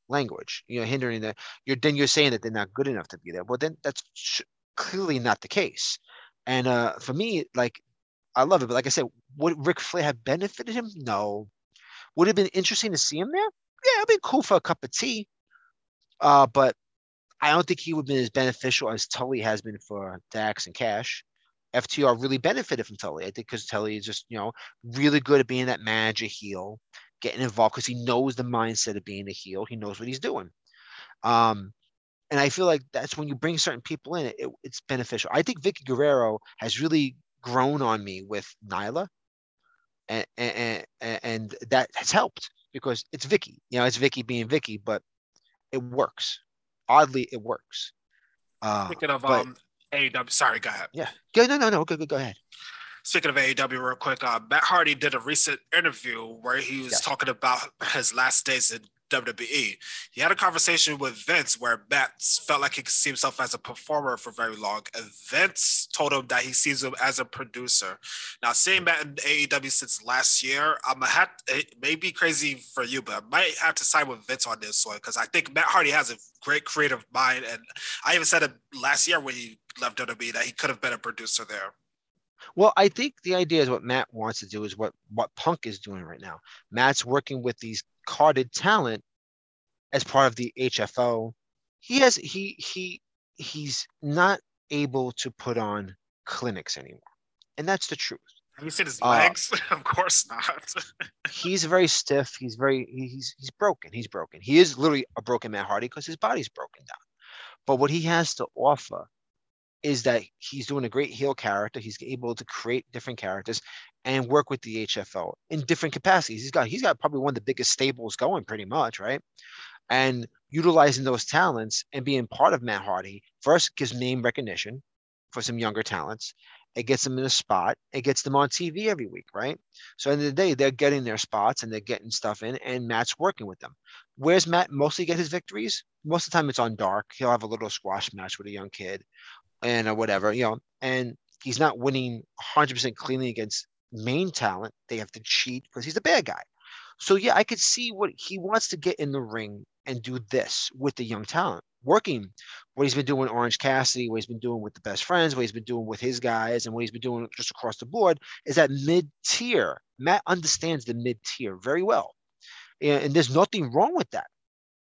language. You're hindering that. You're then you're saying that they're not good enough to be there. Well, then that's clearly not the case. And uh, for me, like I love it, but like I said, would Ric Flair have benefited him? No. Would it have been interesting to see him there? Yeah, it'd be cool for a cup of tea. Uh, but I don't think he would have been as beneficial as Tully has been for Dax and Cash. FTR really benefited from Tully. I think because Tully is just, you know, really good at being that manager heel, getting involved because he knows the mindset of being a heel. He knows what he's doing. Um, and I feel like that's when you bring certain people in, it, it's beneficial. I think Vickie Guerrero has really grown on me with Nyla, and and, and that has helped because it's Vickie. You know, it's Vickie being Vickie, but it works. Oddly, it works. Uh, Speaking of but, um, AEW, sorry, go ahead. Yeah, go no no no go go, go ahead. Speaking of AEW, real quick, uh, Matt Hardy did a recent interview where he was yes. talking about his last days in WWE. He had a conversation with Vince where Matt felt like he could see himself as a performer for very long, and Vince told him that he sees him as a producer. Now, seeing Matt in AEW since last year, I'm gonna have it may be crazy for you, but I might have to side with Vince on this one because I think Matt Hardy has a great creative mind, and I even said it last year when he left WWE that he could have been a producer there. Well, I think the idea is what Matt wants to do is what what Punk is doing right now. Matt's working with these carded talent as part of the HFO. He has he he he's not able to put on clinics anymore, and that's the truth. Have you seen his uh, legs? Uh, of course not. he's very stiff. He's very he's he's broken. He's broken. He is literally a broken Matt Hardy because his body's broken down. But what he has to offer is that he's doing a great heel character. He's able to create different characters and work with the HFO in different capacities. He's got he's got probably one of the biggest stables going, pretty much, right? And utilizing those talents and being part of Matt Hardy first gives name recognition for some younger talents. It gets them in a spot. It gets them on TV every week, right? So in the, end of the day, they're getting their spots and they're getting stuff in, and Matt's working with them. Where's Matt mostly get his victories? Most of the time, it's on dark. He'll have a little squash match with a young kid, and or whatever, you know, and he's not winning 100% cleanly against main talent. They have to cheat because he's a bad guy. So yeah, I could see what he wants to get in the ring and do this with the young talent, working what he's been doing with Orange Cassidy, what he's been doing with the best friends, what he's been doing with his guys, and what he's been doing just across the board is that mid tier. Matt understands the mid tier very well, and, and there's nothing wrong with that,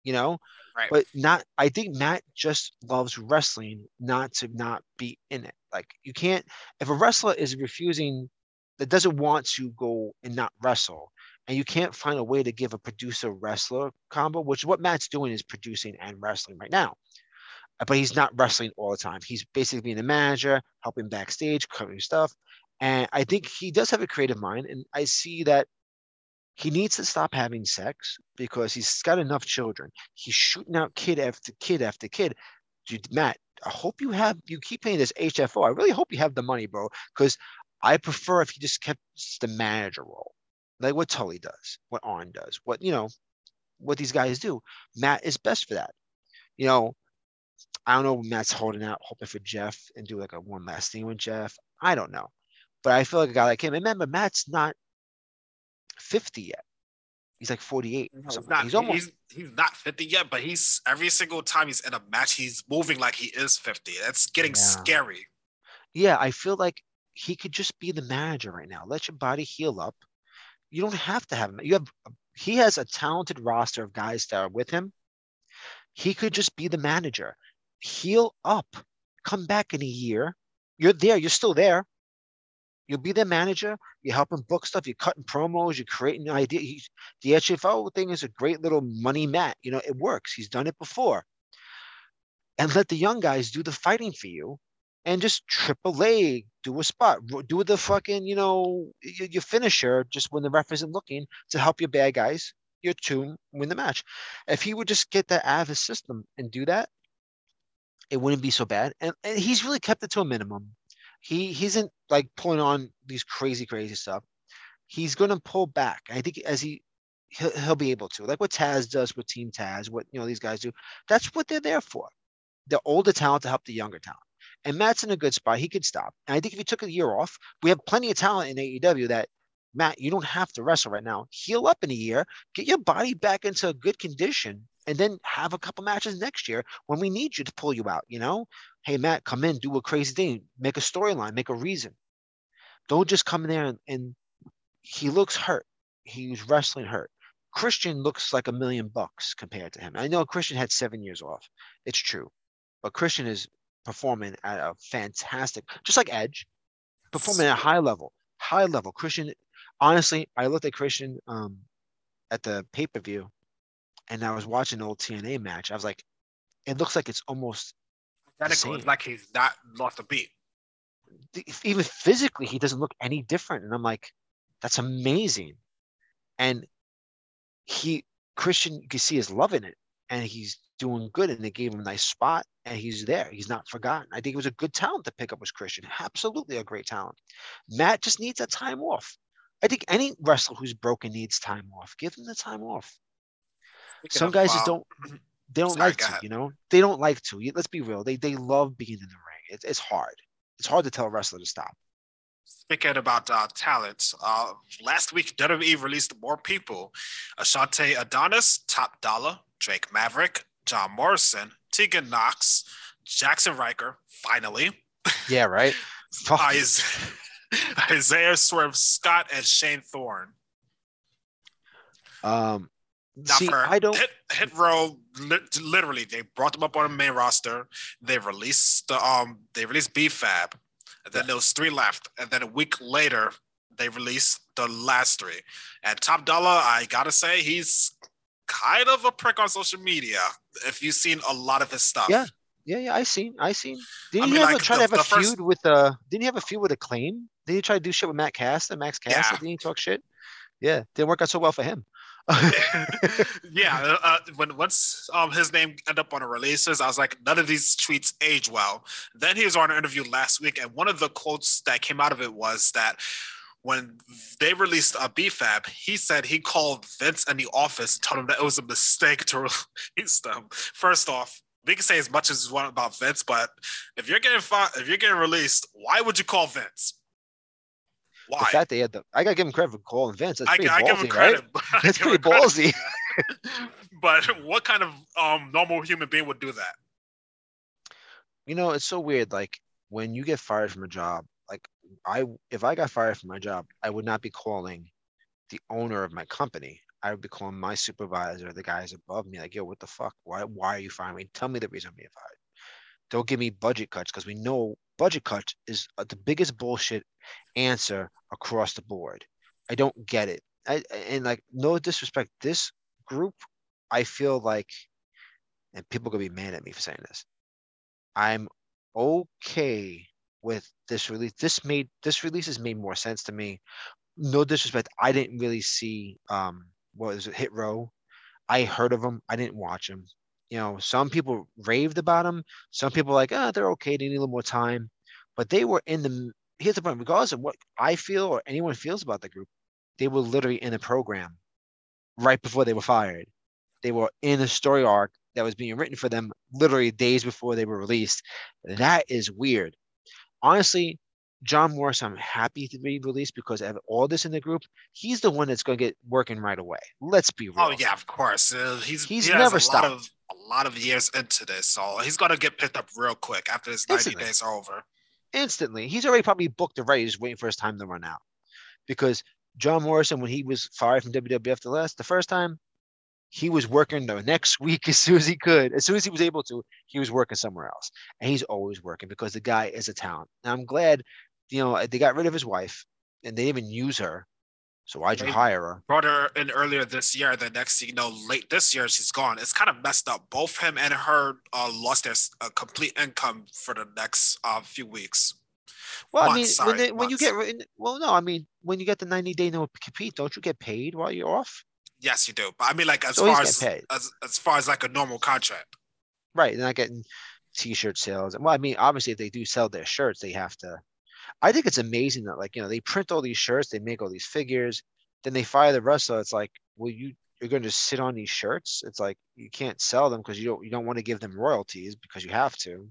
you know. Right. But not, I think Matt just loves wrestling, not to not be in it. Like you can't, if a wrestler is refusing, that doesn't want to go and not wrestle, and you can't find a way to give a producer wrestler combo, which is what Matt's doing is producing and wrestling right now. Uh, but he's not wrestling all the time. He's basically being a manager, helping backstage, covering stuff. And I think he does have a creative mind. And I see that he needs to stop having sex because he's got enough children. He's shooting out kid after kid after kid. Dude, Matt, I hope you have you keep paying this HFO. I really hope you have the money, bro. Because I prefer if he just kept the manager role, like what Tully does, what Arn does, what you know, what these guys do. Matt is best for that. You know, I don't know. Matt's holding out, hoping for Jeff and do like a one last thing with Jeff. I don't know, but I feel like a guy like him. Remember, Matt's not 50 yet. He's like 48. No, he's, not, he's almost he's, he's not 50 yet, but he's every single time he's in a match, he's moving like he is 50. That's getting yeah. scary. Yeah, I feel like he could just be the manager right now. Let your body heal up. You don't have to have him. You have he has a talented roster of guys that are with him. He could just be the manager. Heal up. Come back in a year. You're there. You're still there. You'll be their manager. You're helping book stuff. You're cutting promos. You're creating ideas. The HFO thing is a great little money mat. You know, it works. He's done it before. And let the young guys do the fighting for you and just trip a leg, do a spot, do the fucking, you know, your, your finisher just when the ref isn't looking to help your bad guys, your two win the match. If he would just get that out of his system and do that, it wouldn't be so bad. And, and he's really kept it to a minimum. He, he isn't like pulling on these crazy, crazy stuff. He's going to pull back. I think as he he'll, he'll be able to. Like what Taz does with Team Taz, what you know these guys do. That's what they're there for. The older talent to help the younger talent. And Matt's in a good spot. He could stop. And I think if he took a year off, we have plenty of talent in AEW that Matt, you don't have to wrestle right now. Heal up in a year, get your body back into a good condition, and then have a couple matches next year when we need you to pull you out. You know, hey Matt, come in, do a crazy thing, make a storyline, make a reason. Don't just come in there and, and he looks hurt. He's wrestling hurt. Christian looks like a million bucks compared to him. I know Christian had seven years off. It's true. But Christian is performing at a fantastic, just like Edge, performing at a high level. High level. Christian, honestly, I looked at Christian um, at the pay per view and I was watching the old TNA match. I was like, it looks like it's almost identical. It's like he's not lost a beat. Even physically, he doesn't look any different. And I'm like, that's amazing. And he Christian, you can see is loving it, and he's doing good. And they gave him a nice spot, and he's there. He's not forgotten. I think it was a good talent to pick up was Christian. Absolutely a great talent. Matt just needs that time off. I think any wrestler who's broken needs time off. Give them the time off. Speaking Some guys just don't. They don't Sorry, like to, you know. They don't like to. Let's be real. They they love being in the ring. It's it's hard. It's hard to tell a wrestler to stop. Speaking about uh, talent, uh, last week WWE released more people: Ashante Adonis, Top Dollar, Drake Maverick, John Morrison, Tegan Knox, Jackson Ryker. Finally, yeah, right. Isaiah Swerve Scott and Shane Thorne. Um, now See, I don't hit, hit row. Literally, they brought them up on the main roster. They released the um, they released BFAB, and then yeah. there was three left. And then a week later, they released the last three. And Top Dollar, I gotta say, he's kind of a prick on social media. If you've seen a lot of his stuff, yeah, yeah, yeah, I seen, I seen. Didn't I mean, he have like, try the, to have a feud first... with uh? Didn't he have a feud with Acclaim? Didn't he try to do shit with Matt Cass and Max Cass? Yeah. Didn't he talk shit? Yeah, didn't work out so well for him. yeah, uh, when once um, his name ended up on the releases, I was like, none of these tweets age well. Then he was on an interview last week, and one of the quotes that came out of it was that when they released a BFAB, he said he called Vince in the office and told him that it was a mistake to release them. First off, we can say as much as we want about Vince, but if you're getting fi- if you're getting released, why would you call Vince? Why? The fact they had the, I gotta give him credit for calling Vince. That's pretty I, ballsy, I give him credit. Right? That's pretty ballsy. but what kind of um, normal human being would do that? You know, it's so weird. Like when you get fired from a job, I, if I got fired from my job, I would not be calling the owner of my company. I would be calling my supervisor, the guys above me, like, yo, what the fuck? Why, why are you firing me? Tell me the reason I'm being fired. Don't give me budget cuts because we know budget cuts is uh, the biggest bullshit answer across the board. I don't get it. I, and like no disrespect, this group, I feel like, and people gonna be mad at me for saying this. I'm okay with this release. This made this release has made more sense to me. No disrespect, I didn't really see um what was it, Hit Row. I heard of them. I didn't watch them. You know, some people raved about them. Some people like, ah, oh, they're okay. They need a little more time. But they were in the here's the point regardless of what I feel or anyone feels about the group, they were literally in a program right before they were fired. They were in a story arc that was being written for them literally days before they were released. That is weird. Honestly, John Morris, I'm happy to be released because of all this in the group. He's the one that's going to get working right away. Let's be real. Oh yeah, of course. Uh, he's he's he never stopped. Of, a lot of years into this, so he's going to get picked up real quick after his 90 days are over instantly. He's already probably booked already, just waiting for his time to run out. Because John Morrison, when he was fired from WWF the last the first time, he was working the next week as soon as he could, as soon as he was able to, he was working somewhere else. And he's always working because the guy is a talent. And I'm glad, you know, they got rid of his wife and they didn't even use her so why'd you hire her? Brought her in earlier this year. The next, you know, late this year, she's gone. It's kind of messed up. Both him and her uh, lost their uh, complete income for the next uh, few weeks. Well, months, I mean, when, they, when you get well, no, I mean, when you get the ninety day no compete, don't you get paid while you're off? Yes, you do. But I mean, like as so far as, as as far as like a normal contract, right? They're not getting t-shirt sales. Well, I mean, obviously, if they do sell their shirts, they have to I think it's amazing that like you know they print all these shirts, they make all these figures, then they fire the wrestler. It's like well, you you're going to sit on these shirts. It's like you can't sell them because you don't you don't want to give them royalties because you have to.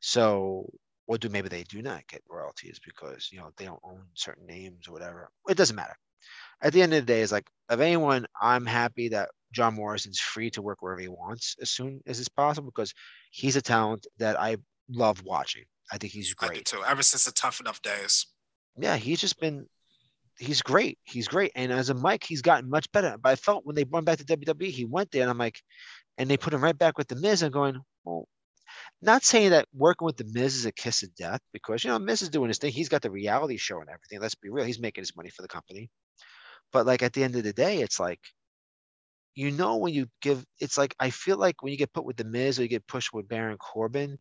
So, or do maybe they do not get royalties because you know they don't own certain names or whatever. It doesn't matter. At the end of the day, it's like of anyone, I'm happy that John Morrison's free to work wherever he wants as soon as it's possible because he's a talent that I love watching. I think he's I do great. too. Ever since the tough enough days. Yeah, he's just been he's great. He's great. And as a Mike, he's gotten much better. But I felt when they brought him back to WWE, he went there and I'm like, and they put him right back with the Miz. I'm going, well, not saying that working with the Miz is a kiss of death because you know Miz is doing his thing. He's got the reality show and everything. Let's be real. He's making his money for the company. But like at the end of the day, it's like you know when you give it's like I feel like when you get put with the Miz or you get pushed with Baron Corbin,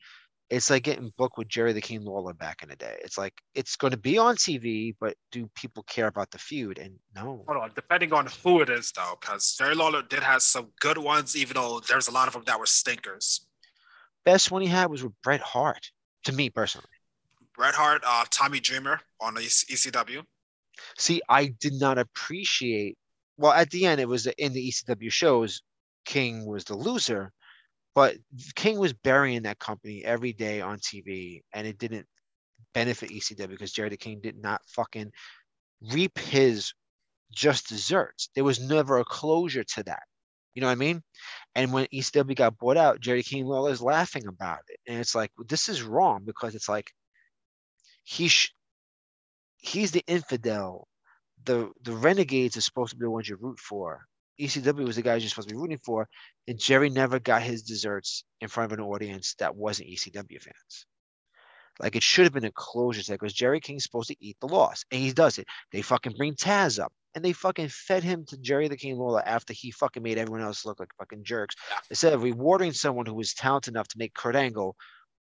it's like getting booked with Jerry the King Lawler back in the day. It's like it's going to be on TV, but do people care about the feud? And no, Hold on, depending on who it is though, because Jerry Lawler did have some good ones, even though there's a lot of them that were stinkers. best one he had was with Bret Hart. To me personally, Bret Hart, uh, Tommy Dreamer on ECW. See, I did not appreciate. Well, at the end, it was in the ECW shows. King was the loser, but King was burying that company every day on TV, and it didn't benefit ECW because Jerry the King did not fucking reap his just desserts. There was never a closure to that. You know what I mean? And when ECW got bought out, Jerry King Lawler is laughing about it, and it's like this is wrong because it's like he sh- he's the infidel. The the renegades are supposed to be the ones you root for. ECW was the guys you're supposed to be rooting for, and Jerry never got his desserts in front of an audience that wasn't ECW fans. Like it should have been a closure that because Jerry King's supposed to eat the loss, and he does it. They fucking bring Taz up, and they fucking fed him to Jerry the King Lawler after he fucking made everyone else look like fucking jerks. Instead of rewarding someone who was talented enough to make Kurt Angle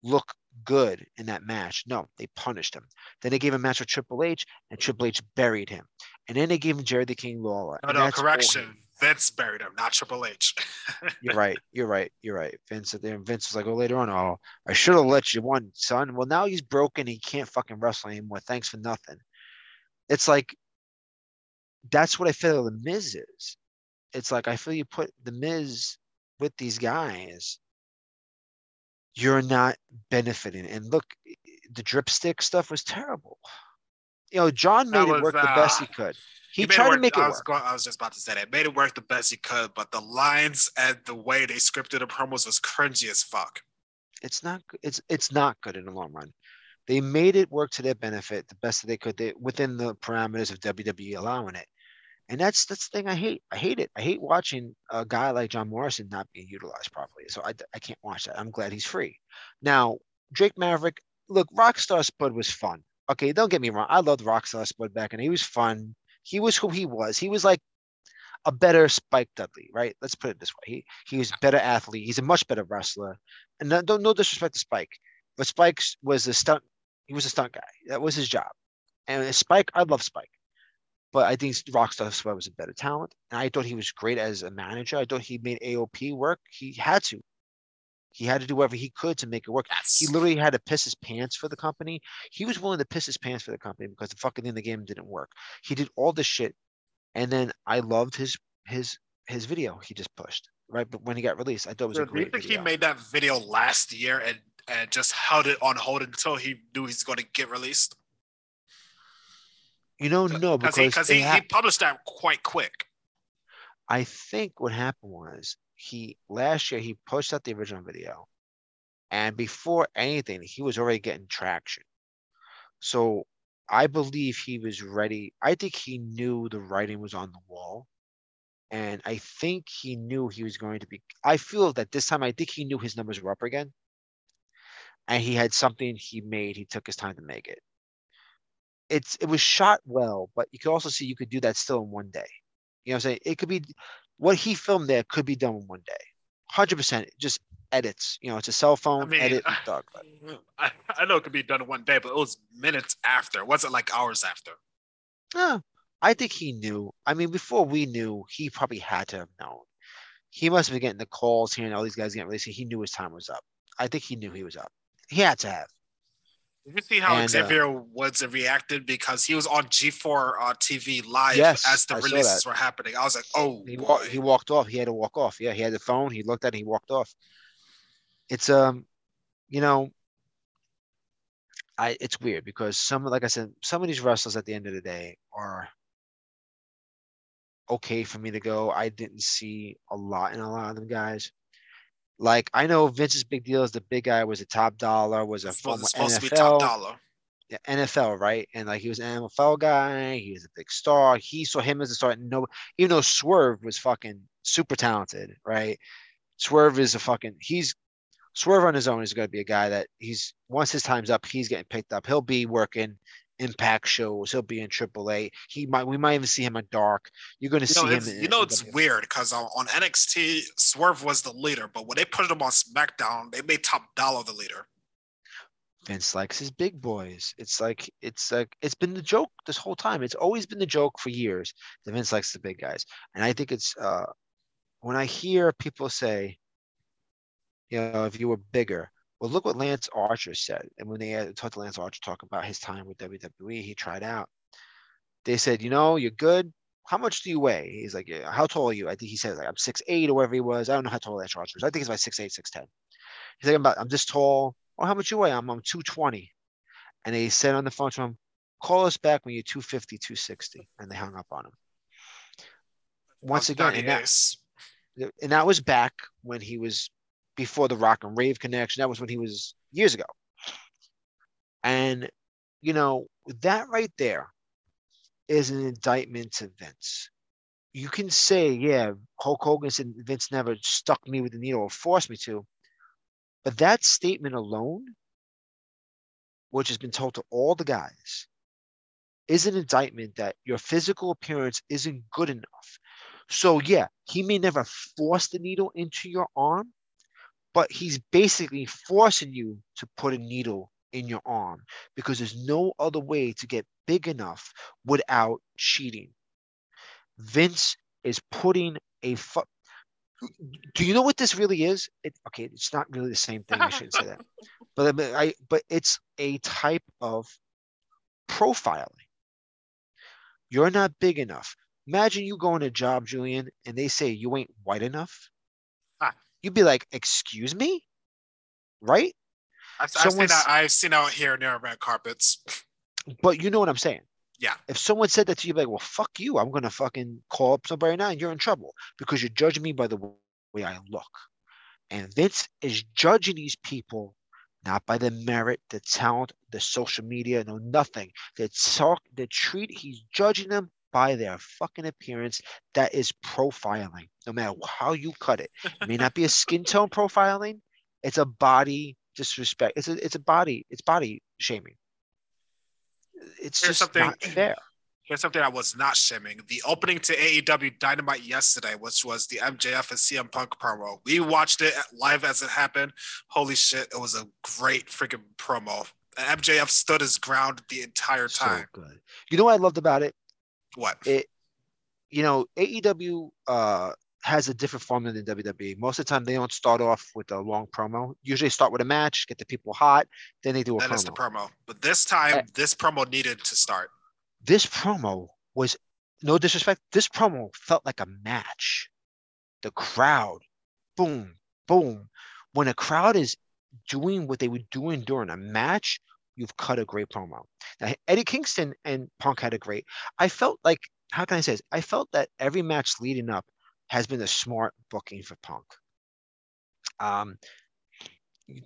look good in that match, no, they punished him. Then they gave him a match with Triple H, and Triple H buried him. And then they gave him Jerry the King Lawler. No, no, correction. him. Vince buried him, not Triple H. You're right. You're right. You're right. Vince said there. and Vince was like, "Oh, later on, oh, I should have let you won, son." Well, now he's broken. He can't fucking wrestle anymore. Thanks for nothing. It's like that's what I feel the Miz is. It's like I feel you put the Miz with these guys, you're not benefiting. And look, the dripstick stuff was terrible. You know, John made it was, work the best he uh, could. He, it tried to make it I was work. Going, I was just about to say that. Made it work the best he could, but the lines and the way they scripted the promos was cringy as fuck. it's not it's it's not good in the long run. They made it work to their benefit the best that they could they, within the parameters of WWE allowing it. And that's that's the thing I hate. I hate it. I hate watching a guy like John Morrison not being utilized properly. So I, I can't watch that. I'm glad he's free. Now, Drake Maverick, look, Rockstar Spud was fun. Okay, don't get me wrong. I loved Rockstar Spud back and he was fun. He was who he was. He was like a better Spike Dudley, right? Let's put it this way. He he was a better athlete. He's a much better wrestler. And no, no, disrespect to Spike, but Spike was a stunt. He was a stunt guy. That was his job. And Spike, I love Spike, but I think Rockstar was a better talent. And I thought he was great as a manager. I thought he made AOP work. He had to. He had to do whatever he could to make it work. Yes. He literally had to piss his pants for the company. He was willing to piss his pants for the company because the fucking thing in the game didn't work. He did all this shit, and then I loved his his his video he just pushed right. But when he got released, I thought it was So a do you think video. he made that video last year and and just held it on hold until he knew he's going to get released? You know, no, Because he, cause he, ha- he published that quite quick. I think what happened was he last year he pushed out the original video, and before anything, he was already getting traction. So I believe he was ready. I think he knew the writing was on the wall, and I think he knew he was going to be. I feel that this time, I think he knew his numbers were up again, and he had something he made. He took his time to make it. It's it was shot well, but you could also see you could do that still in one day. You know what I'm saying? It could be what he filmed there could be done in one day. Hundred percent. Just edits. You know, it's a cell phone I mean, edit and dog. I, I know it could be done in one day, but it was minutes after. It wasn't like hours after. Yeah, I think he knew. I mean, before we knew, he probably had to have known. He must have been getting the calls, hearing all these guys getting released. He knew his time was up. I think he knew he was up. He had to have. Did you see how And, uh, Xavier Woods reacted because he was on G4 uh, TV live Yes, as the I releases were happening? I was like, oh, He wa- he walked off. He had to walk off. Yeah, he had the phone. He looked at it. He walked off. It's um, you know, I it's weird because some like I said, some of these wrestlers at the end of the day are okay for me to go. I didn't see a lot in a lot of them guys. Like I know Vince's big deal is the big guy was a top dollar, was a It's former supposed, supposed to be top NFL, dollar. yeah, NFL, right? And like he was an NFL guy, he was a big star. He saw him as a star. No, even though Swerve was fucking super talented, right? Swerve is a fucking he's Swerve on his own is going to be a guy that he's once his time's up, he's getting picked up. He'll be working impact shows. He'll be in AAA. He might we might even see him in Dark. You're going to You know, see him. it's, in- you know it's WF. weird because on, on NXT, Swerve was the leader, but when they put him on SmackDown, they made Top Dollar the leader. Vince likes his big boys. It's like it's like it's been the joke this whole time. It's always been the joke for years that Vince likes the big guys. And I think it's uh when I hear people say, you know, if you were bigger, well, look what Lance Archer said. And when they had talked to Lance Archer talk about his time with WWE, he tried out. They said, you know, you're good. How much do you weigh? He's like, yeah, how tall are you? I think he said like I'm six eight or whatever he was. I don't know how tall Lance Archer is. I think he's about six eight, six ten. He's like, I'm about I'm this tall. Oh, how much you weigh? I'm I'm 220. And they said on the phone to him, call us back when you're 250, 260. And they hung up on him. Once again, and that, and that was back when he was before the Rock and Rave Infection. That was when he was years ago. And you know, that right there is an indictment to Vince. You can say, yeah, Hulk Hogan said Vince never stuck me with the needle or forced me to. But that statement alone, which has been told to all the guys, is an indictment that your physical appearance isn't good enough. So, yeah, he may never force the needle into your arm, but he's basically forcing you to put a needle in your arm because there's no other way to get big enough without cheating. Vince is putting a fu- do you know what this really is? It, okay, it's not really the same thing. I shouldn't say that, but I- but it's a type of profiling. You're not big enough. Imagine you go on a job, Julian, and they say you ain't white enough. You'd be like, "Excuse me," right? I've, I've seen that. I've seen out here near red carpets. But you know what I'm saying. Yeah. If someone said that to you, be like, well, fuck you. I'm gonna fucking call up somebody now, and you're in trouble because you're judging me by the way I look. And Vince is judging these people not by the merit, the talent, the social media, no nothing. They talk, they treat. He's judging them by their fucking appearance. That is profiling. No matter how you cut it, it may not be a skin tone profiling. It's a body disrespect. It's a it's a body. It's body shaming. It's Here's just something- not fair. Here's something I was not shimming. The opening to AEW Dynamite yesterday, which was the MJF and CM Punk promo. We watched it live as it happened. Holy shit, it was a great freaking promo. MJF stood his ground the entire So time. good. You know what I loved about it? What? It, you know, AEW uh has a different formula than WWE. Most of the time, they don't start off with a long promo. Usually, start with a match, get the people hot, then they do a That promo. is the promo. But this time, Eh. this promo needed to start. this promo was no disrespect. This promo felt like a match. The crowd, boom, boom. When a crowd is doing what they were doing during a match, you've cut a great promo. Now, Eddie Kingston and Punk had a great. I felt like, how can I say this? I felt that every match leading up has been a smart booking for Punk. Um,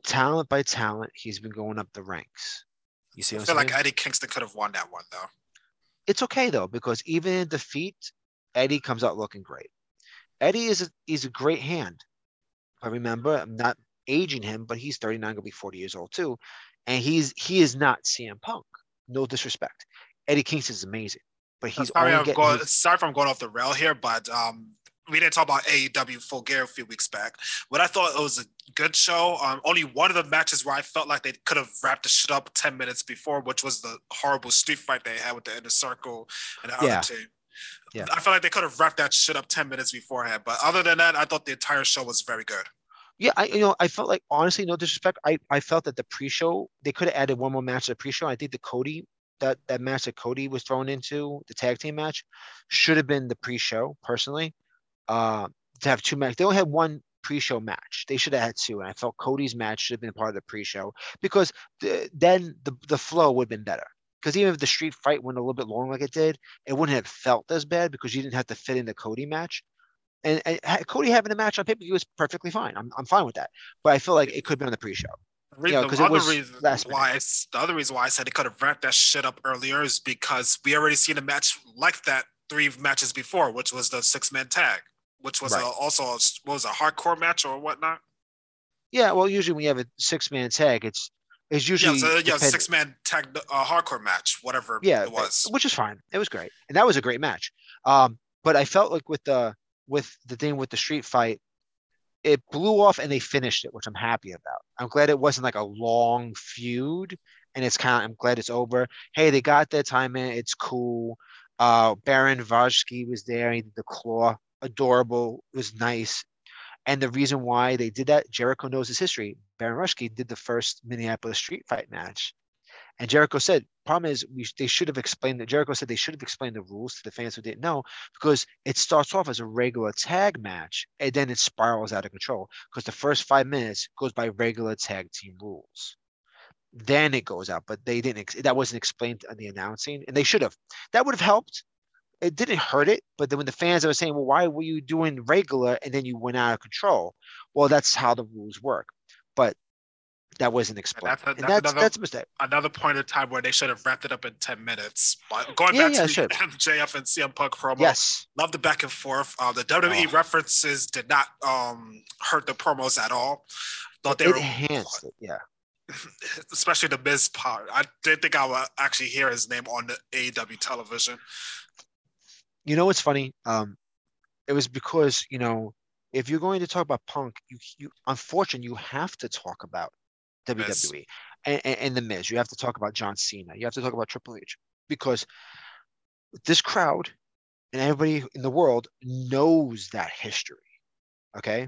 talent by talent, he's been going up the ranks. You see I feel like? Eddie Kingston could have won that one though. it's okay though because even in defeat, Eddie comes out looking great. Eddie is a, he's a great hand. I remember I'm not aging him, but he's 39, gonna be 40 years old too, and he's he is not CM Punk. No disrespect. Eddie Kingston is amazing, but he's sorry, I'm going, his- sorry if I'm going off the rail here, but um, we didn't talk about AEW Full Gear a few weeks back. But I thought it was a good show. Um, only one of the matches where I felt like they could have wrapped the shit up 10 minutes before, which was the horrible street fight they had with the Inner Circle and the Yeah. other team. Yeah. I felt like they could have wrapped that shit up 10 minutes beforehand. But other than that, I thought the entire show was very good. Yeah, I you know I felt like honestly, no disrespect, I I felt that the pre-show they could have added one more match to the pre-show. I think the Cody that that match that Cody was thrown into the tag team match should have been the pre-show personally. Uh, to have two matches, they only had one pre-show match. They should have had two, and I felt Cody's match should have been part of the pre-show because the, then the the flow would have been better. Because even if the street fight went a little bit long like it did, it wouldn't have felt as bad because you didn't have to fit in the Cody match. And, and Cody having a match on pay per view was perfectly fine. I'm, I'm fine with that. But I feel like it could have been on the pre-show. The, You know, the other reason why I the other reason why I said they could have wrapped that shit up earlier is because we already seen a match like that three matches before, which was the six man tag, which was Right. a, also a, what was a hardcore match or whatnot. Yeah, well, usually when you have a six man tag, it's it's Yeah, usually so, yeah, six man tag uh, hardcore match, whatever yeah, it was. which is fine. It was great, and that was a great match. Um, but I felt like with the with the thing with the street fight, it blew off and they finished it, which I'm happy about. I'm glad it wasn't like a long feud, and it's kind of I'm glad it's over. Hey, they got their time in. It's cool. Uh, Baron Vajki was there. He did the claw, adorable. It was nice. And the reason why they did that, Jericho knows his history. Baron Raschke did the first Minneapolis street fight match. And Jericho said, problem is we, they should have explained that. Jericho said they should have explained the rules to the fans who didn't know because it starts off as a regular tag match and then it spirals out of control because the first five minutes goes by regular tag team rules. Then it goes out, but they didn't. That wasn't explained on the announcing, and they should have. That would have helped. It didn't hurt it, but then when the fans were saying, "Well, why were you doing regular and then you went out of control?" Well, that's how the rules work, but that wasn't explained, that's a- and that's another- that's a mistake. Another point in time where they should have wrapped it up in 10 minutes. But going Yeah, back yeah, to sure. the MJF and CM Punk promo, Yes, love the back and forth. Uh, the WWE Oh. references did not um, hurt the promos at all. Thought they it were enhanced it. Yeah. especially the Miz part. I didn't think I would actually hear his name on the AEW television. you know what's funny? Um, it was because you know if you're going to talk about Punk, you you unfortunately you have to talk about. WWE and, and, the Miz. You have to talk about John Cena. You have to talk about Triple H because this crowd and everybody in the world knows that history. Okay,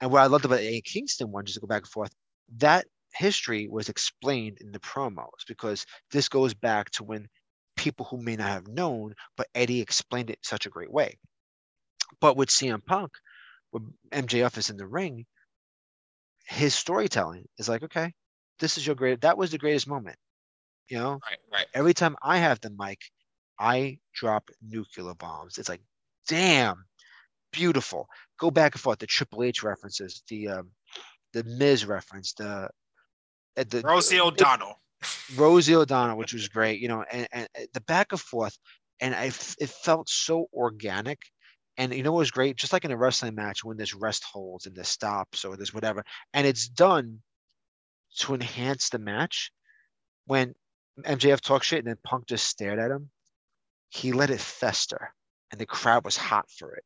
and what I loved about the A Kingston one, just to go back and forth, that history was explained in the promos because this goes back to when people who may not have known, but Eddie explained it in such a great way. But with CM Punk, when MJF is in the ring, his storytelling is like, okay, this is your great. That was the greatest moment. You know, Right, right. every time I have the mic, I drop nuclear bombs. It's like, damn, beautiful. Go back and forth. The Triple H references, the um, the Miz reference, the uh, the Rosie it- O'Donnell. Rosie O'Donnell, which was great, you know, and, and and the back and forth, and I f- it felt so organic. And you know what was great? Just like in a wrestling match, when there's rest holds and there's stops or there's whatever, and it's done to enhance the match. When MJF talked shit and then Punk just stared at him, he let it fester, and the crowd was hot for it.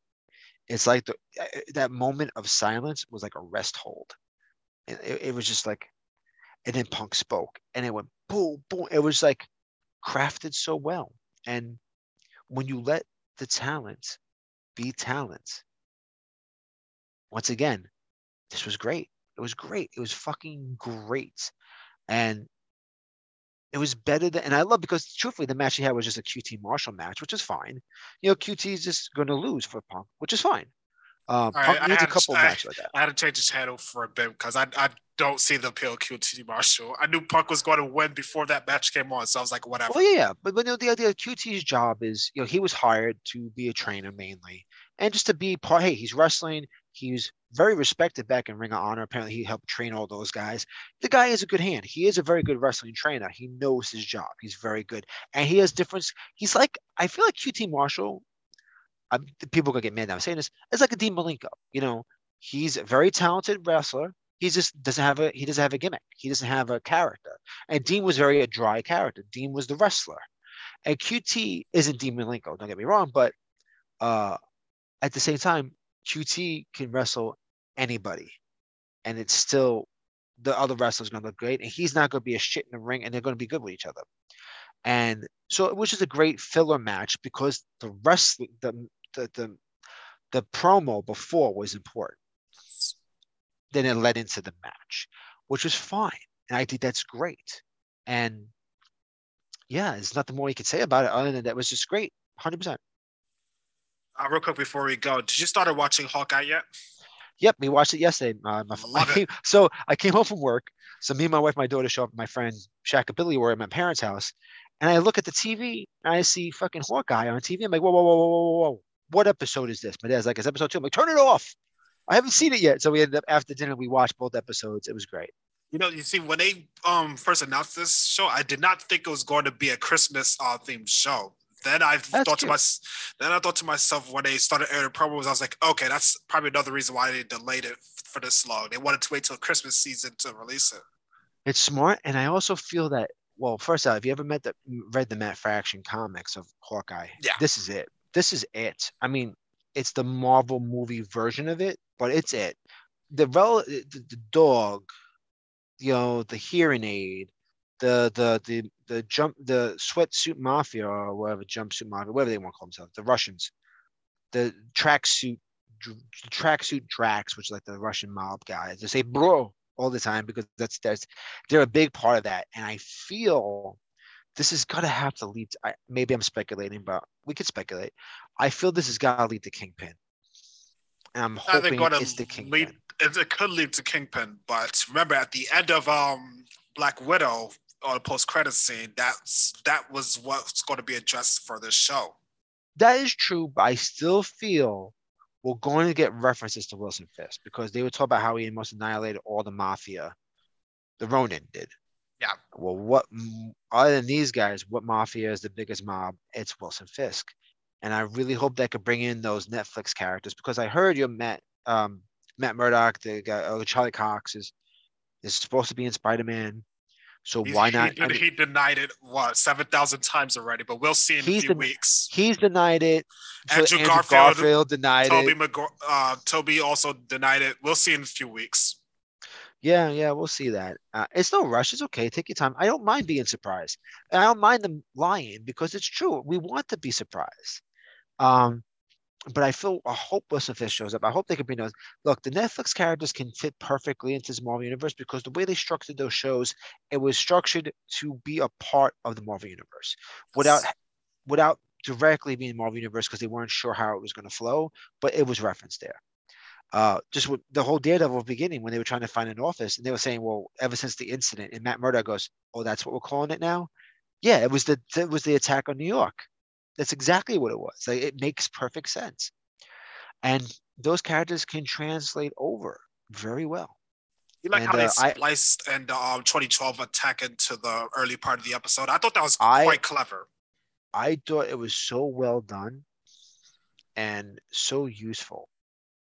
It's like the uh, that moment of silence was like a rest hold. And It, it was just like, and then Punk spoke, and it went boom, boom. It was like crafted so well. And when you let the talent be talent, once again, this was great. It was great. It was fucking great. And it was better than, and I love because truthfully, the match he had was just a QT Marshall match, which is fine. You know, QT is just going to lose for Punk, which is fine. Uh, Punk I needs a couple I- matches like that. I had to change the channel for a bit because I, I don't see the appeal QT Marshall. I knew Punk was going to win before that match came on, so I was like, whatever. Well, yeah, yeah, but but you know, the idea of QT's job is, you know, he was hired to be a trainer mainly, and just to be part. Hey, he's wrestling. He's very respected back in Ring of Honor. Apparently, he helped train all those guys. The guy is a good hand. He is a very good wrestling trainer. He knows his job. He's very good, and he has different. He's like, I feel like QT Marshall. I'm, people gonna get mad now I'm saying this. It's like a Dean Malenko. You know, he's a very talented wrestler. He just doesn't have a he doesn't have a gimmick. He doesn't have a character. And Dean was very a dry character. Dean was the wrestler. And QT isn't Dean Malenko, don't get me wrong, but uh, at the same time, QT can wrestle anybody. And it's still the other wrestler's gonna look great. And he's not gonna be a shit in the ring and they're gonna be good with each other. And so it was just a great filler match because the wrestling the the the, the promo before was important. Then it led into the match, which was fine. And I think that's great. And yeah, there's nothing more you could say about it other than that was just great. 100%. Uh, real quick before we go, did you start watching Hawkeye yet? Yep, we watched it yesterday. Uh, my, I came, so I came home from work. So me and my wife, my daughter show up. My friend Shaq and Billy were at my parents' house, and I look at the TV and I see fucking Hawkeye on TV. I'm like, whoa, whoa, whoa, whoa, whoa, whoa! What episode is this? My dad's like, it's episode two. I'm like, turn it off. I haven't seen it yet. So we ended up after dinner. We watched both episodes. It was great. You know, you see, when they um first announced this show, I did not think it was going to be a Christmas uh, themed show. Then I that's thought cute. to myself, then I thought to myself when they started airing promos, I was like, okay, that's probably another reason why they delayed it for this long. They wanted to wait till Christmas season to release it. It's smart, and I also feel that. Well, first out, if you ever met the read the Matt Fraction comics of Hawkeye, yeah, this is it. This is it. I mean, it's the Marvel movie version of it, but it's it. The rel- the, the dog, you know, the hearing aid, the the the the jump the sweatsuit mafia or whatever jumpsuit mafia, whatever they want to call themselves, the Russians, the tracksuit tracksuit Drax, which is like the Russian mob guys. They say bro all the time because that's that's they're a big part of that. And I feel this is gonna have to lead. To, I, maybe I'm speculating, but we could speculate. I feel this has got to lead to Kingpin. And I'm hoping it's the Kingpin. Lead, it could lead to Kingpin, but remember at the end of um Black Widow or the post credit scene, that's that was what's going to be addressed for this show. That is true, but I still feel we're going to get references to Wilson Fisk because they would talk about how he almost annihilated all the mafia. The Ronin did. Yeah. Well, what other than these guys, what mafia is the biggest mob? It's Wilson Fisk, and I really hope they could bring in those Netflix characters because I heard you Matt um, Matt Murdock, the guy, uh, Charlie Cox is is supposed to be in Spider Man. So he's, why not? He, I mean, he, denied it what seven thousand times already, but we'll see in a few den- weeks. He's denied it. So Andrew, Andrew Garfield, Garfield, denied Tobey it. McG- uh, Tobey also denied it. We'll see in a few weeks. Yeah, yeah, we'll see that. Uh, it's no rush. It's okay. Take your time. I don't mind being surprised. I don't mind them lying because it's true. We want to be surprised. Um, but I feel I hope Wilson Fisk shows up. I hope they can bring those. Look, the Netflix characters can fit perfectly into this Marvel universe because the way they structured those shows, it was structured to be a part of the Marvel universe without without directly being Marvel universe because they weren't sure how it was going to flow, but it was referenced there. Uh, just with the whole Daredevil beginning when they were trying to find an office and they were saying, well, ever since the incident, and Matt Murdock goes, oh, that's what we're calling it now. Yeah, it was the it was the attack on New York. That's exactly what it was. Like, it makes perfect sense. And those characters can translate over very well. You like and, how they uh, spliced I, and um, 2012 attack into the early part of the episode? I thought that was I, quite clever. I thought it was so well done and so useful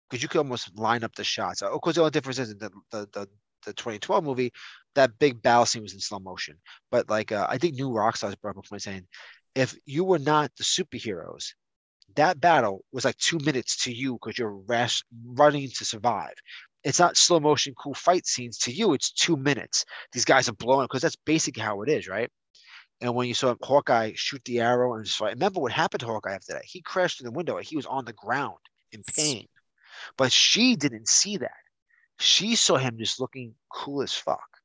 because you could almost line up the shots. Of course, the only difference is the, the, the, the 2012 movie, that big battle scene was in slow motion. But like, uh, I think New Rockstars brought up a point saying if you were not the superheroes, that battle was like two minutes to you because you're rash, running to survive. It's not slow motion, cool fight scenes. To you, it's two minutes. These guys are blowing because that's basically how it is, right? And when you saw Hawkeye shoot the arrow and fight, remember what happened to Hawkeye after that? He crashed through the window. He was on the ground in pain. But she didn't see that. She saw him just looking cool as fuck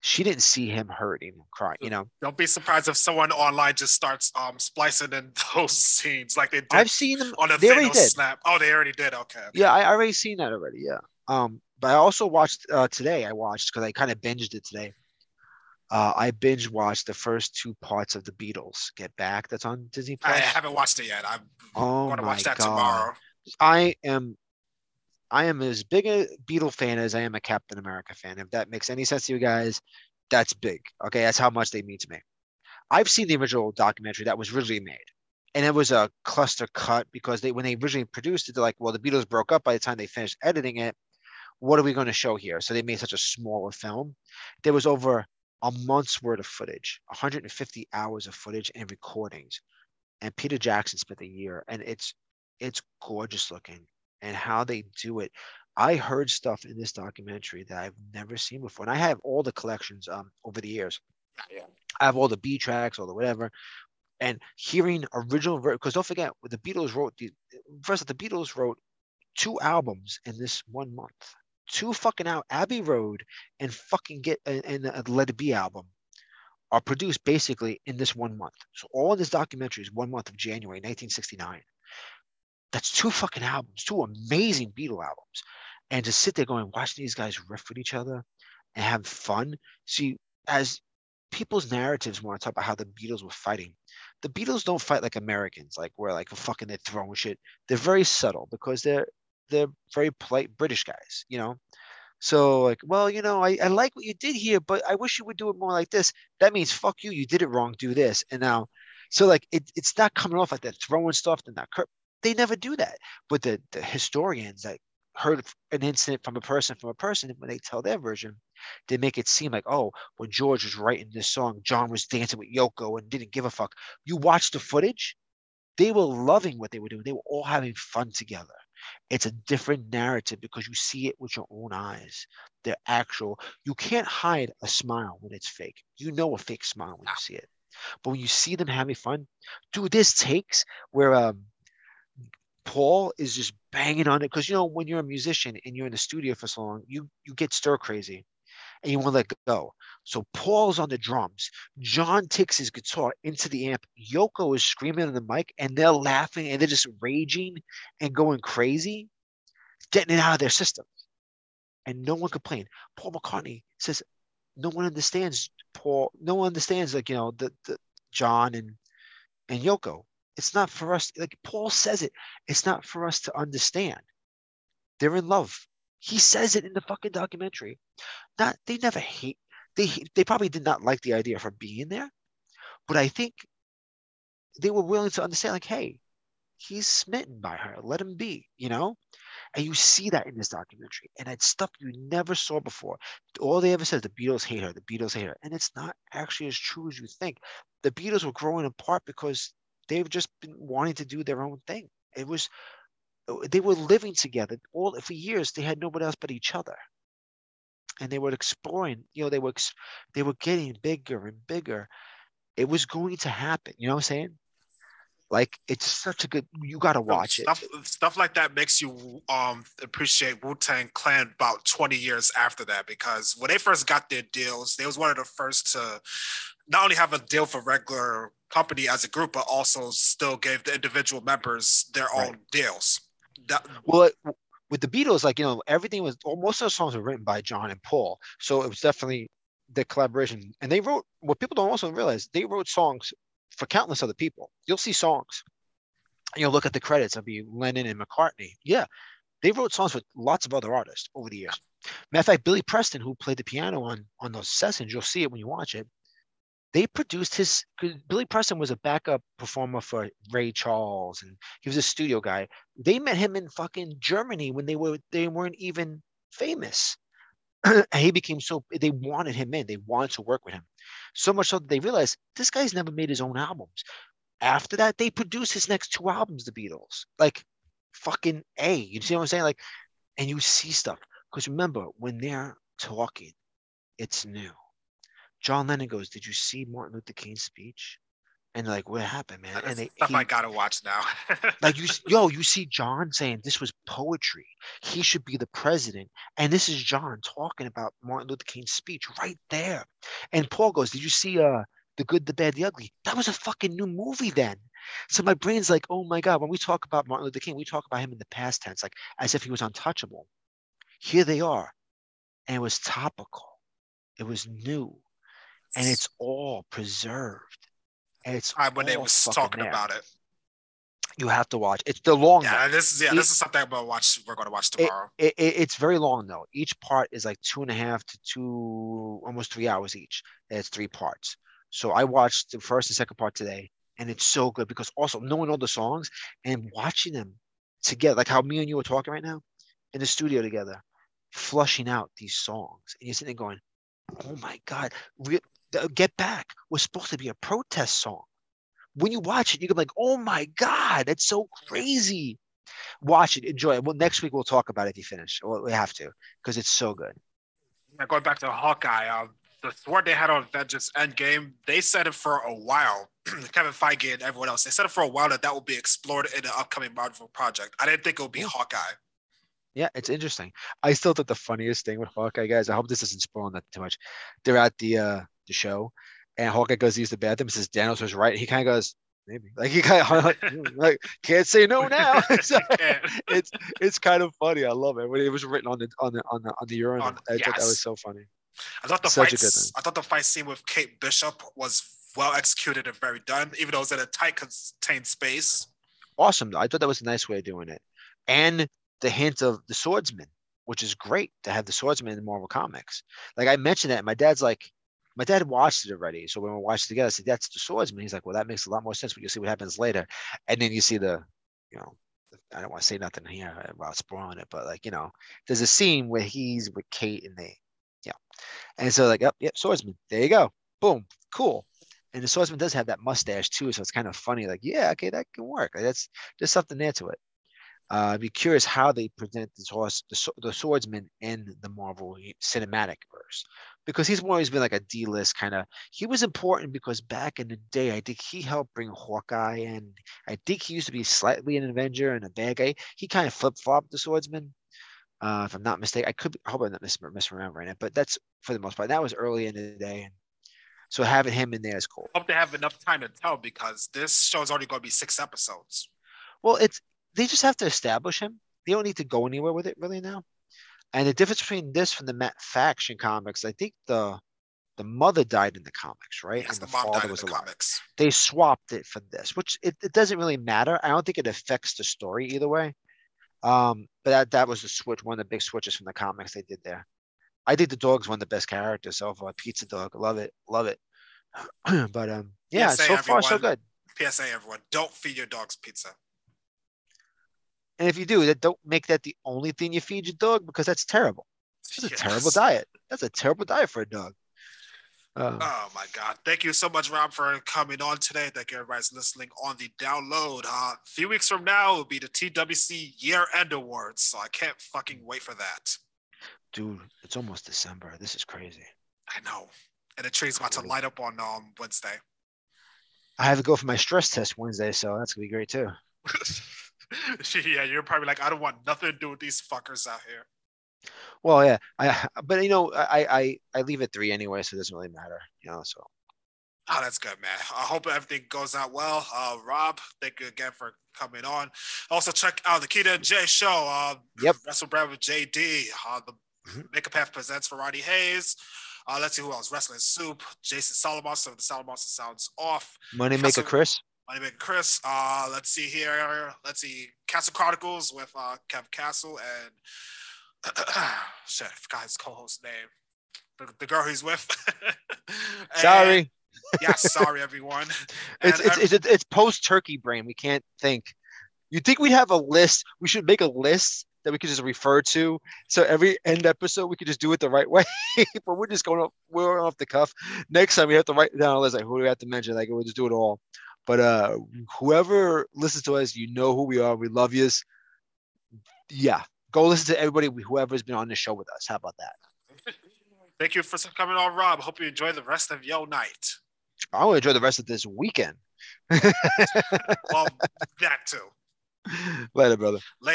she didn't see him hurting and crying, you know. Don't be surprised if someone online just starts um splicing in those scenes like they did. I've seen them on a they already did. snap. Oh, they already did. Okay. okay. Yeah, I, I already seen that already. Yeah. Um, but I also watched uh today. I watched because I kind of binged it today. Uh, I binge watched the first two parts of the Beatles Get Back. That's on Disney Plus. I haven't watched it yet. I'm oh going to watch that God. tomorrow. I am I am as big a Beatle fan as I am a Captain America fan. If that makes any sense to you guys, that's big. Okay, that's how much they mean to me. I've seen the original documentary that was originally made, and it was a cluster cut because they when they originally produced it, they're like, well, the Beatles broke up by the time they finished editing it. What are we going to show here? So they made such a smaller film. There was over a month's worth of footage, 150 hours of footage and recordings. And Peter Jackson spent a year, and it's it's gorgeous looking and how they do it. I heard stuff in this documentary that I've never seen before, and I have all the collections um, over the years. Yeah, I have all the B tracks, all the whatever, and hearing original because don't forget the Beatles wrote the first the Beatles wrote two albums in this one month, two fucking out Abbey Road and fucking get and, and the Let It Be album are produced basically in this one month. So all this documentary is one month of January 1969. That's two fucking albums, two amazing Beatle albums. And to sit there going, watch these guys riff with each other and have fun. See, as people's narratives want to talk about how the Beatles were fighting, the Beatles don't fight like Americans, like where like fucking they're throwing shit. They're very subtle because they're they're very polite British guys, you know. So like, well, you know, I, I like what you did here, but I wish you would do it more like this. That means fuck you, you did it wrong, do this. And now, so like it, it's not coming off like that throwing stuff and that they never do that. But the, the historians that heard an incident from a person from a person, when they tell their version, they make it seem like, oh, when George was writing this song, John was dancing with Yoko and didn't give a fuck. You watch the footage, they were loving what they were doing. They were all having fun together. It's a different narrative because you see it with your own eyes. They're actual. You can't hide a smile when it's fake. You know a fake smile when you see it. But when you see them having fun, dude, this takes where um Paul is just banging on it because you know when you're a musician and you're in the studio for so long, you you get stir crazy and you want to let go. So Paul's on the drums. John takes his guitar into the amp. Yoko is screaming on the mic and they're laughing and they're just raging and going crazy, getting it out of their system. And no one complained. Paul McCartney says, no one understands Paul. No one understands like, you know, the, the John and and Yoko. It's not for us. Like Paul says it. It's not for us to understand. They're in love. He says it in the fucking documentary. Not they never hate. They they probably did not like the idea of her being there, but I think they were willing to understand. Like, hey, he's smitten by her. Let him be. You know. And you see that in this documentary. And it's stuff you never saw before. All they ever said, the Beatles hate her, the Beatles hate her. And it's not actually as true as you think. The Beatles were growing apart because they've just been wanting to do their own thing. It was they were living together all for years. They had nobody else but each other, and they were exploring. You know, they were they were getting bigger and bigger. It was going to happen. You know what I'm saying? Like it's such a good. You got to watch stuff, it. Stuff like that makes you um appreciate Wu Tang Clan about 20 years after that because when they first got their deals, they was one of the first to not only have a deal for regular company as a group, but also still gave the individual members their own deals. That, well, with the Beatles, like you know, everything was most of the songs were written by John and Paul, so it was definitely the collaboration. And they wrote what people don't also realize they wrote songs for countless other people. You'll see songs. You'll look at the credits. I'll be Lennon and McCartney. Yeah, they wrote songs with lots of other artists over the years. Matter of fact, Billy Preston, who played the piano on on those sessions, you'll see it when you watch it they produced his Billy Preston was a backup performer for Ray Charles and he was a studio guy. They met him in fucking Germany when they were they weren't even famous. he became so they wanted him in. They wanted to work with him. So much so that they realized this guy's never made his own albums. After that, they produced his next two albums, the Beatles. Like fucking A. You see what I'm saying? Like, and you see stuff. Because remember, when they're talking, it's new John Lennon goes, "Did you see Martin Luther King's speech?" And like, "What happened, man?" That's and they, stuff he, I gotta watch now. like you, yo, you see John saying this was poetry. He should be the president, and this is John talking about Martin Luther King's speech right there. And Paul goes, "Did you see uh the good, the bad, the ugly?" That was a fucking new movie then. So my brain's like, "Oh my god!" When we talk about Martin Luther King, we talk about him in the past tense, like as if he was untouchable. Here they are, and it was topical. It was new and it's all preserved. And it's time when they was talking there. about it. You have to watch. It's the long. Yeah, this is yeah. It, this is something gonna watch. We're gonna watch tomorrow. It, it, it's very long though. Each part is like two and a half to two, almost three hours each. And it's three parts. So I watched the first and second part today, and it's so good because also knowing all the songs and watching them together, like how me and you are talking right now in the studio together, flushing out these songs, and you're sitting there going, "Oh my god, Get Back was supposed to be a protest song. When you watch it, you can be like, oh my God, that's so crazy. Watch it, enjoy it. Well, next week we'll talk about it if you finish. Well, we have to because it's so good. Yeah, going back to Hawkeye, uh, the sword they had on Avengers Endgame, they said it for a while. Kevin Feige and everyone else, they said it for a while that that will be explored in an upcoming Marvel project. I didn't think it would be Hawkeye. Yeah, it's interesting. I still thought the funniest thing with Hawkeye guys. I hope this doesn't spoil that too much. They're at the uh the show, and Hawkeye goes to use the bathroom. Says Daniels was right. He kind of goes maybe like he kind of like can't say no now. so, it's it's kind of funny. I love it when it was written on the on the on the on the urinal. On, I yes. thought that was so funny. I thought the Such fight. I thought the fight scene with Kate Bishop was well executed and very done, even though it was in a tight contained space. Awesome. I thought that was a nice way of doing it, and the hint of the swordsman, which is great to have the swordsman in the Marvel comics. Like I mentioned that, my dad's like, my dad watched it already. So when we watched it together, I said, that's the swordsman. He's like, well, that makes a lot more sense when you see what happens later. And then you see the, you know, I don't want to say nothing here about spoiling it, but like, you know, there's a scene where he's with Kate and they, yeah. And so like, yep, yep, swordsman. There you go. Boom. Cool. And the swordsman does have that mustache too. So it's kind of funny. Like, yeah, okay, that can work. That's there's something there to it. Uh, I'd be curious how they present this horse, the, the swordsman in the Marvel cinematic verse, because he's always been like a D-list kind of. He was important because back in the day, I think he helped bring Hawkeye in. I think he used to be slightly an Avenger and a bad guy. He kind of flip-flopped the swordsman, uh, if I'm not mistaken. I could be, I hope I'm not mis- misremembering it, but that's for the most part. That was early in the day, so having him in there is cool. I hope they have enough time to tell because this show is only going to be six episodes. Well, it's they just have to establish him. They don't need to go anywhere with it really now. And the difference between this from the Matt Fraction comics, I think the the mother died in the comics, right? Yes, and the, the father was the alive. Comics. They swapped it for this, which it, it doesn't really matter. I don't think it affects the story either way. Um, but that that was the switch, one of the big switches from the comics they did there. I think the dog's one of the best characters so far. Pizza dog, love it, love it. but um, yeah, PSA, so far so good. PSA, everyone, don't feed your dogs pizza. And if you do, that don't make that the only thing you feed your dog because that's terrible. That's yes. a terrible diet. That's a terrible diet for a dog. Uh, oh my God. Thank you so much, Rob, for coming on today. Thank you, everybody's listening on the download. Uh, a few weeks from now will be the TWC Year End Awards. So I can't fucking wait for that. Dude, it's almost December. This is crazy. I know. And the tree's about to light up on um, Wednesday. I have to go for my stress test Wednesday, so that's going to be great too. yeah, you're probably like, I don't want nothing to do with these fuckers out here. Well, yeah, I but you know, I I I leave it three anyway, so it doesn't really matter, you know. So. Oh, that's good, man. I hope everything goes out well. Uh, Rob, thank you again for coming on. Also, check out the Keita and Jay show. Uh, yep. Wrestle Brand with JD. Uh, the mm-hmm. Makeup Path presents for Roddy Hayes. Uh, let's see who else. Wrestling Soup. Jason Solomon. So the Solomon sounds off. Money Maker Chris. Moneymaker Chris. Uh, let's see here. Let's see. Castle Chronicles with uh, Kev Castle and shit, I forgot his co-host name. The, the girl he's with. sorry. yeah, sorry everyone. it's, it's, it's, it's, it's post turkey brain. We can't think. You think we'd have a list? We should make a list that we could just refer to. So every end episode, we could just do it the right way. but we're just going off, we're off the cuff. Next time, we have to write down a list like who do we have to mention? Like we'll just do it all. But uh, whoever listens to us, you know who we are. We love you. Yeah, go listen to everybody, whoever's been on the show with us. How about that? Thank you for coming on, Rob. Hope you enjoy the rest of your night. I will enjoy the rest of this weekend. well, that too. Later, brother. Later.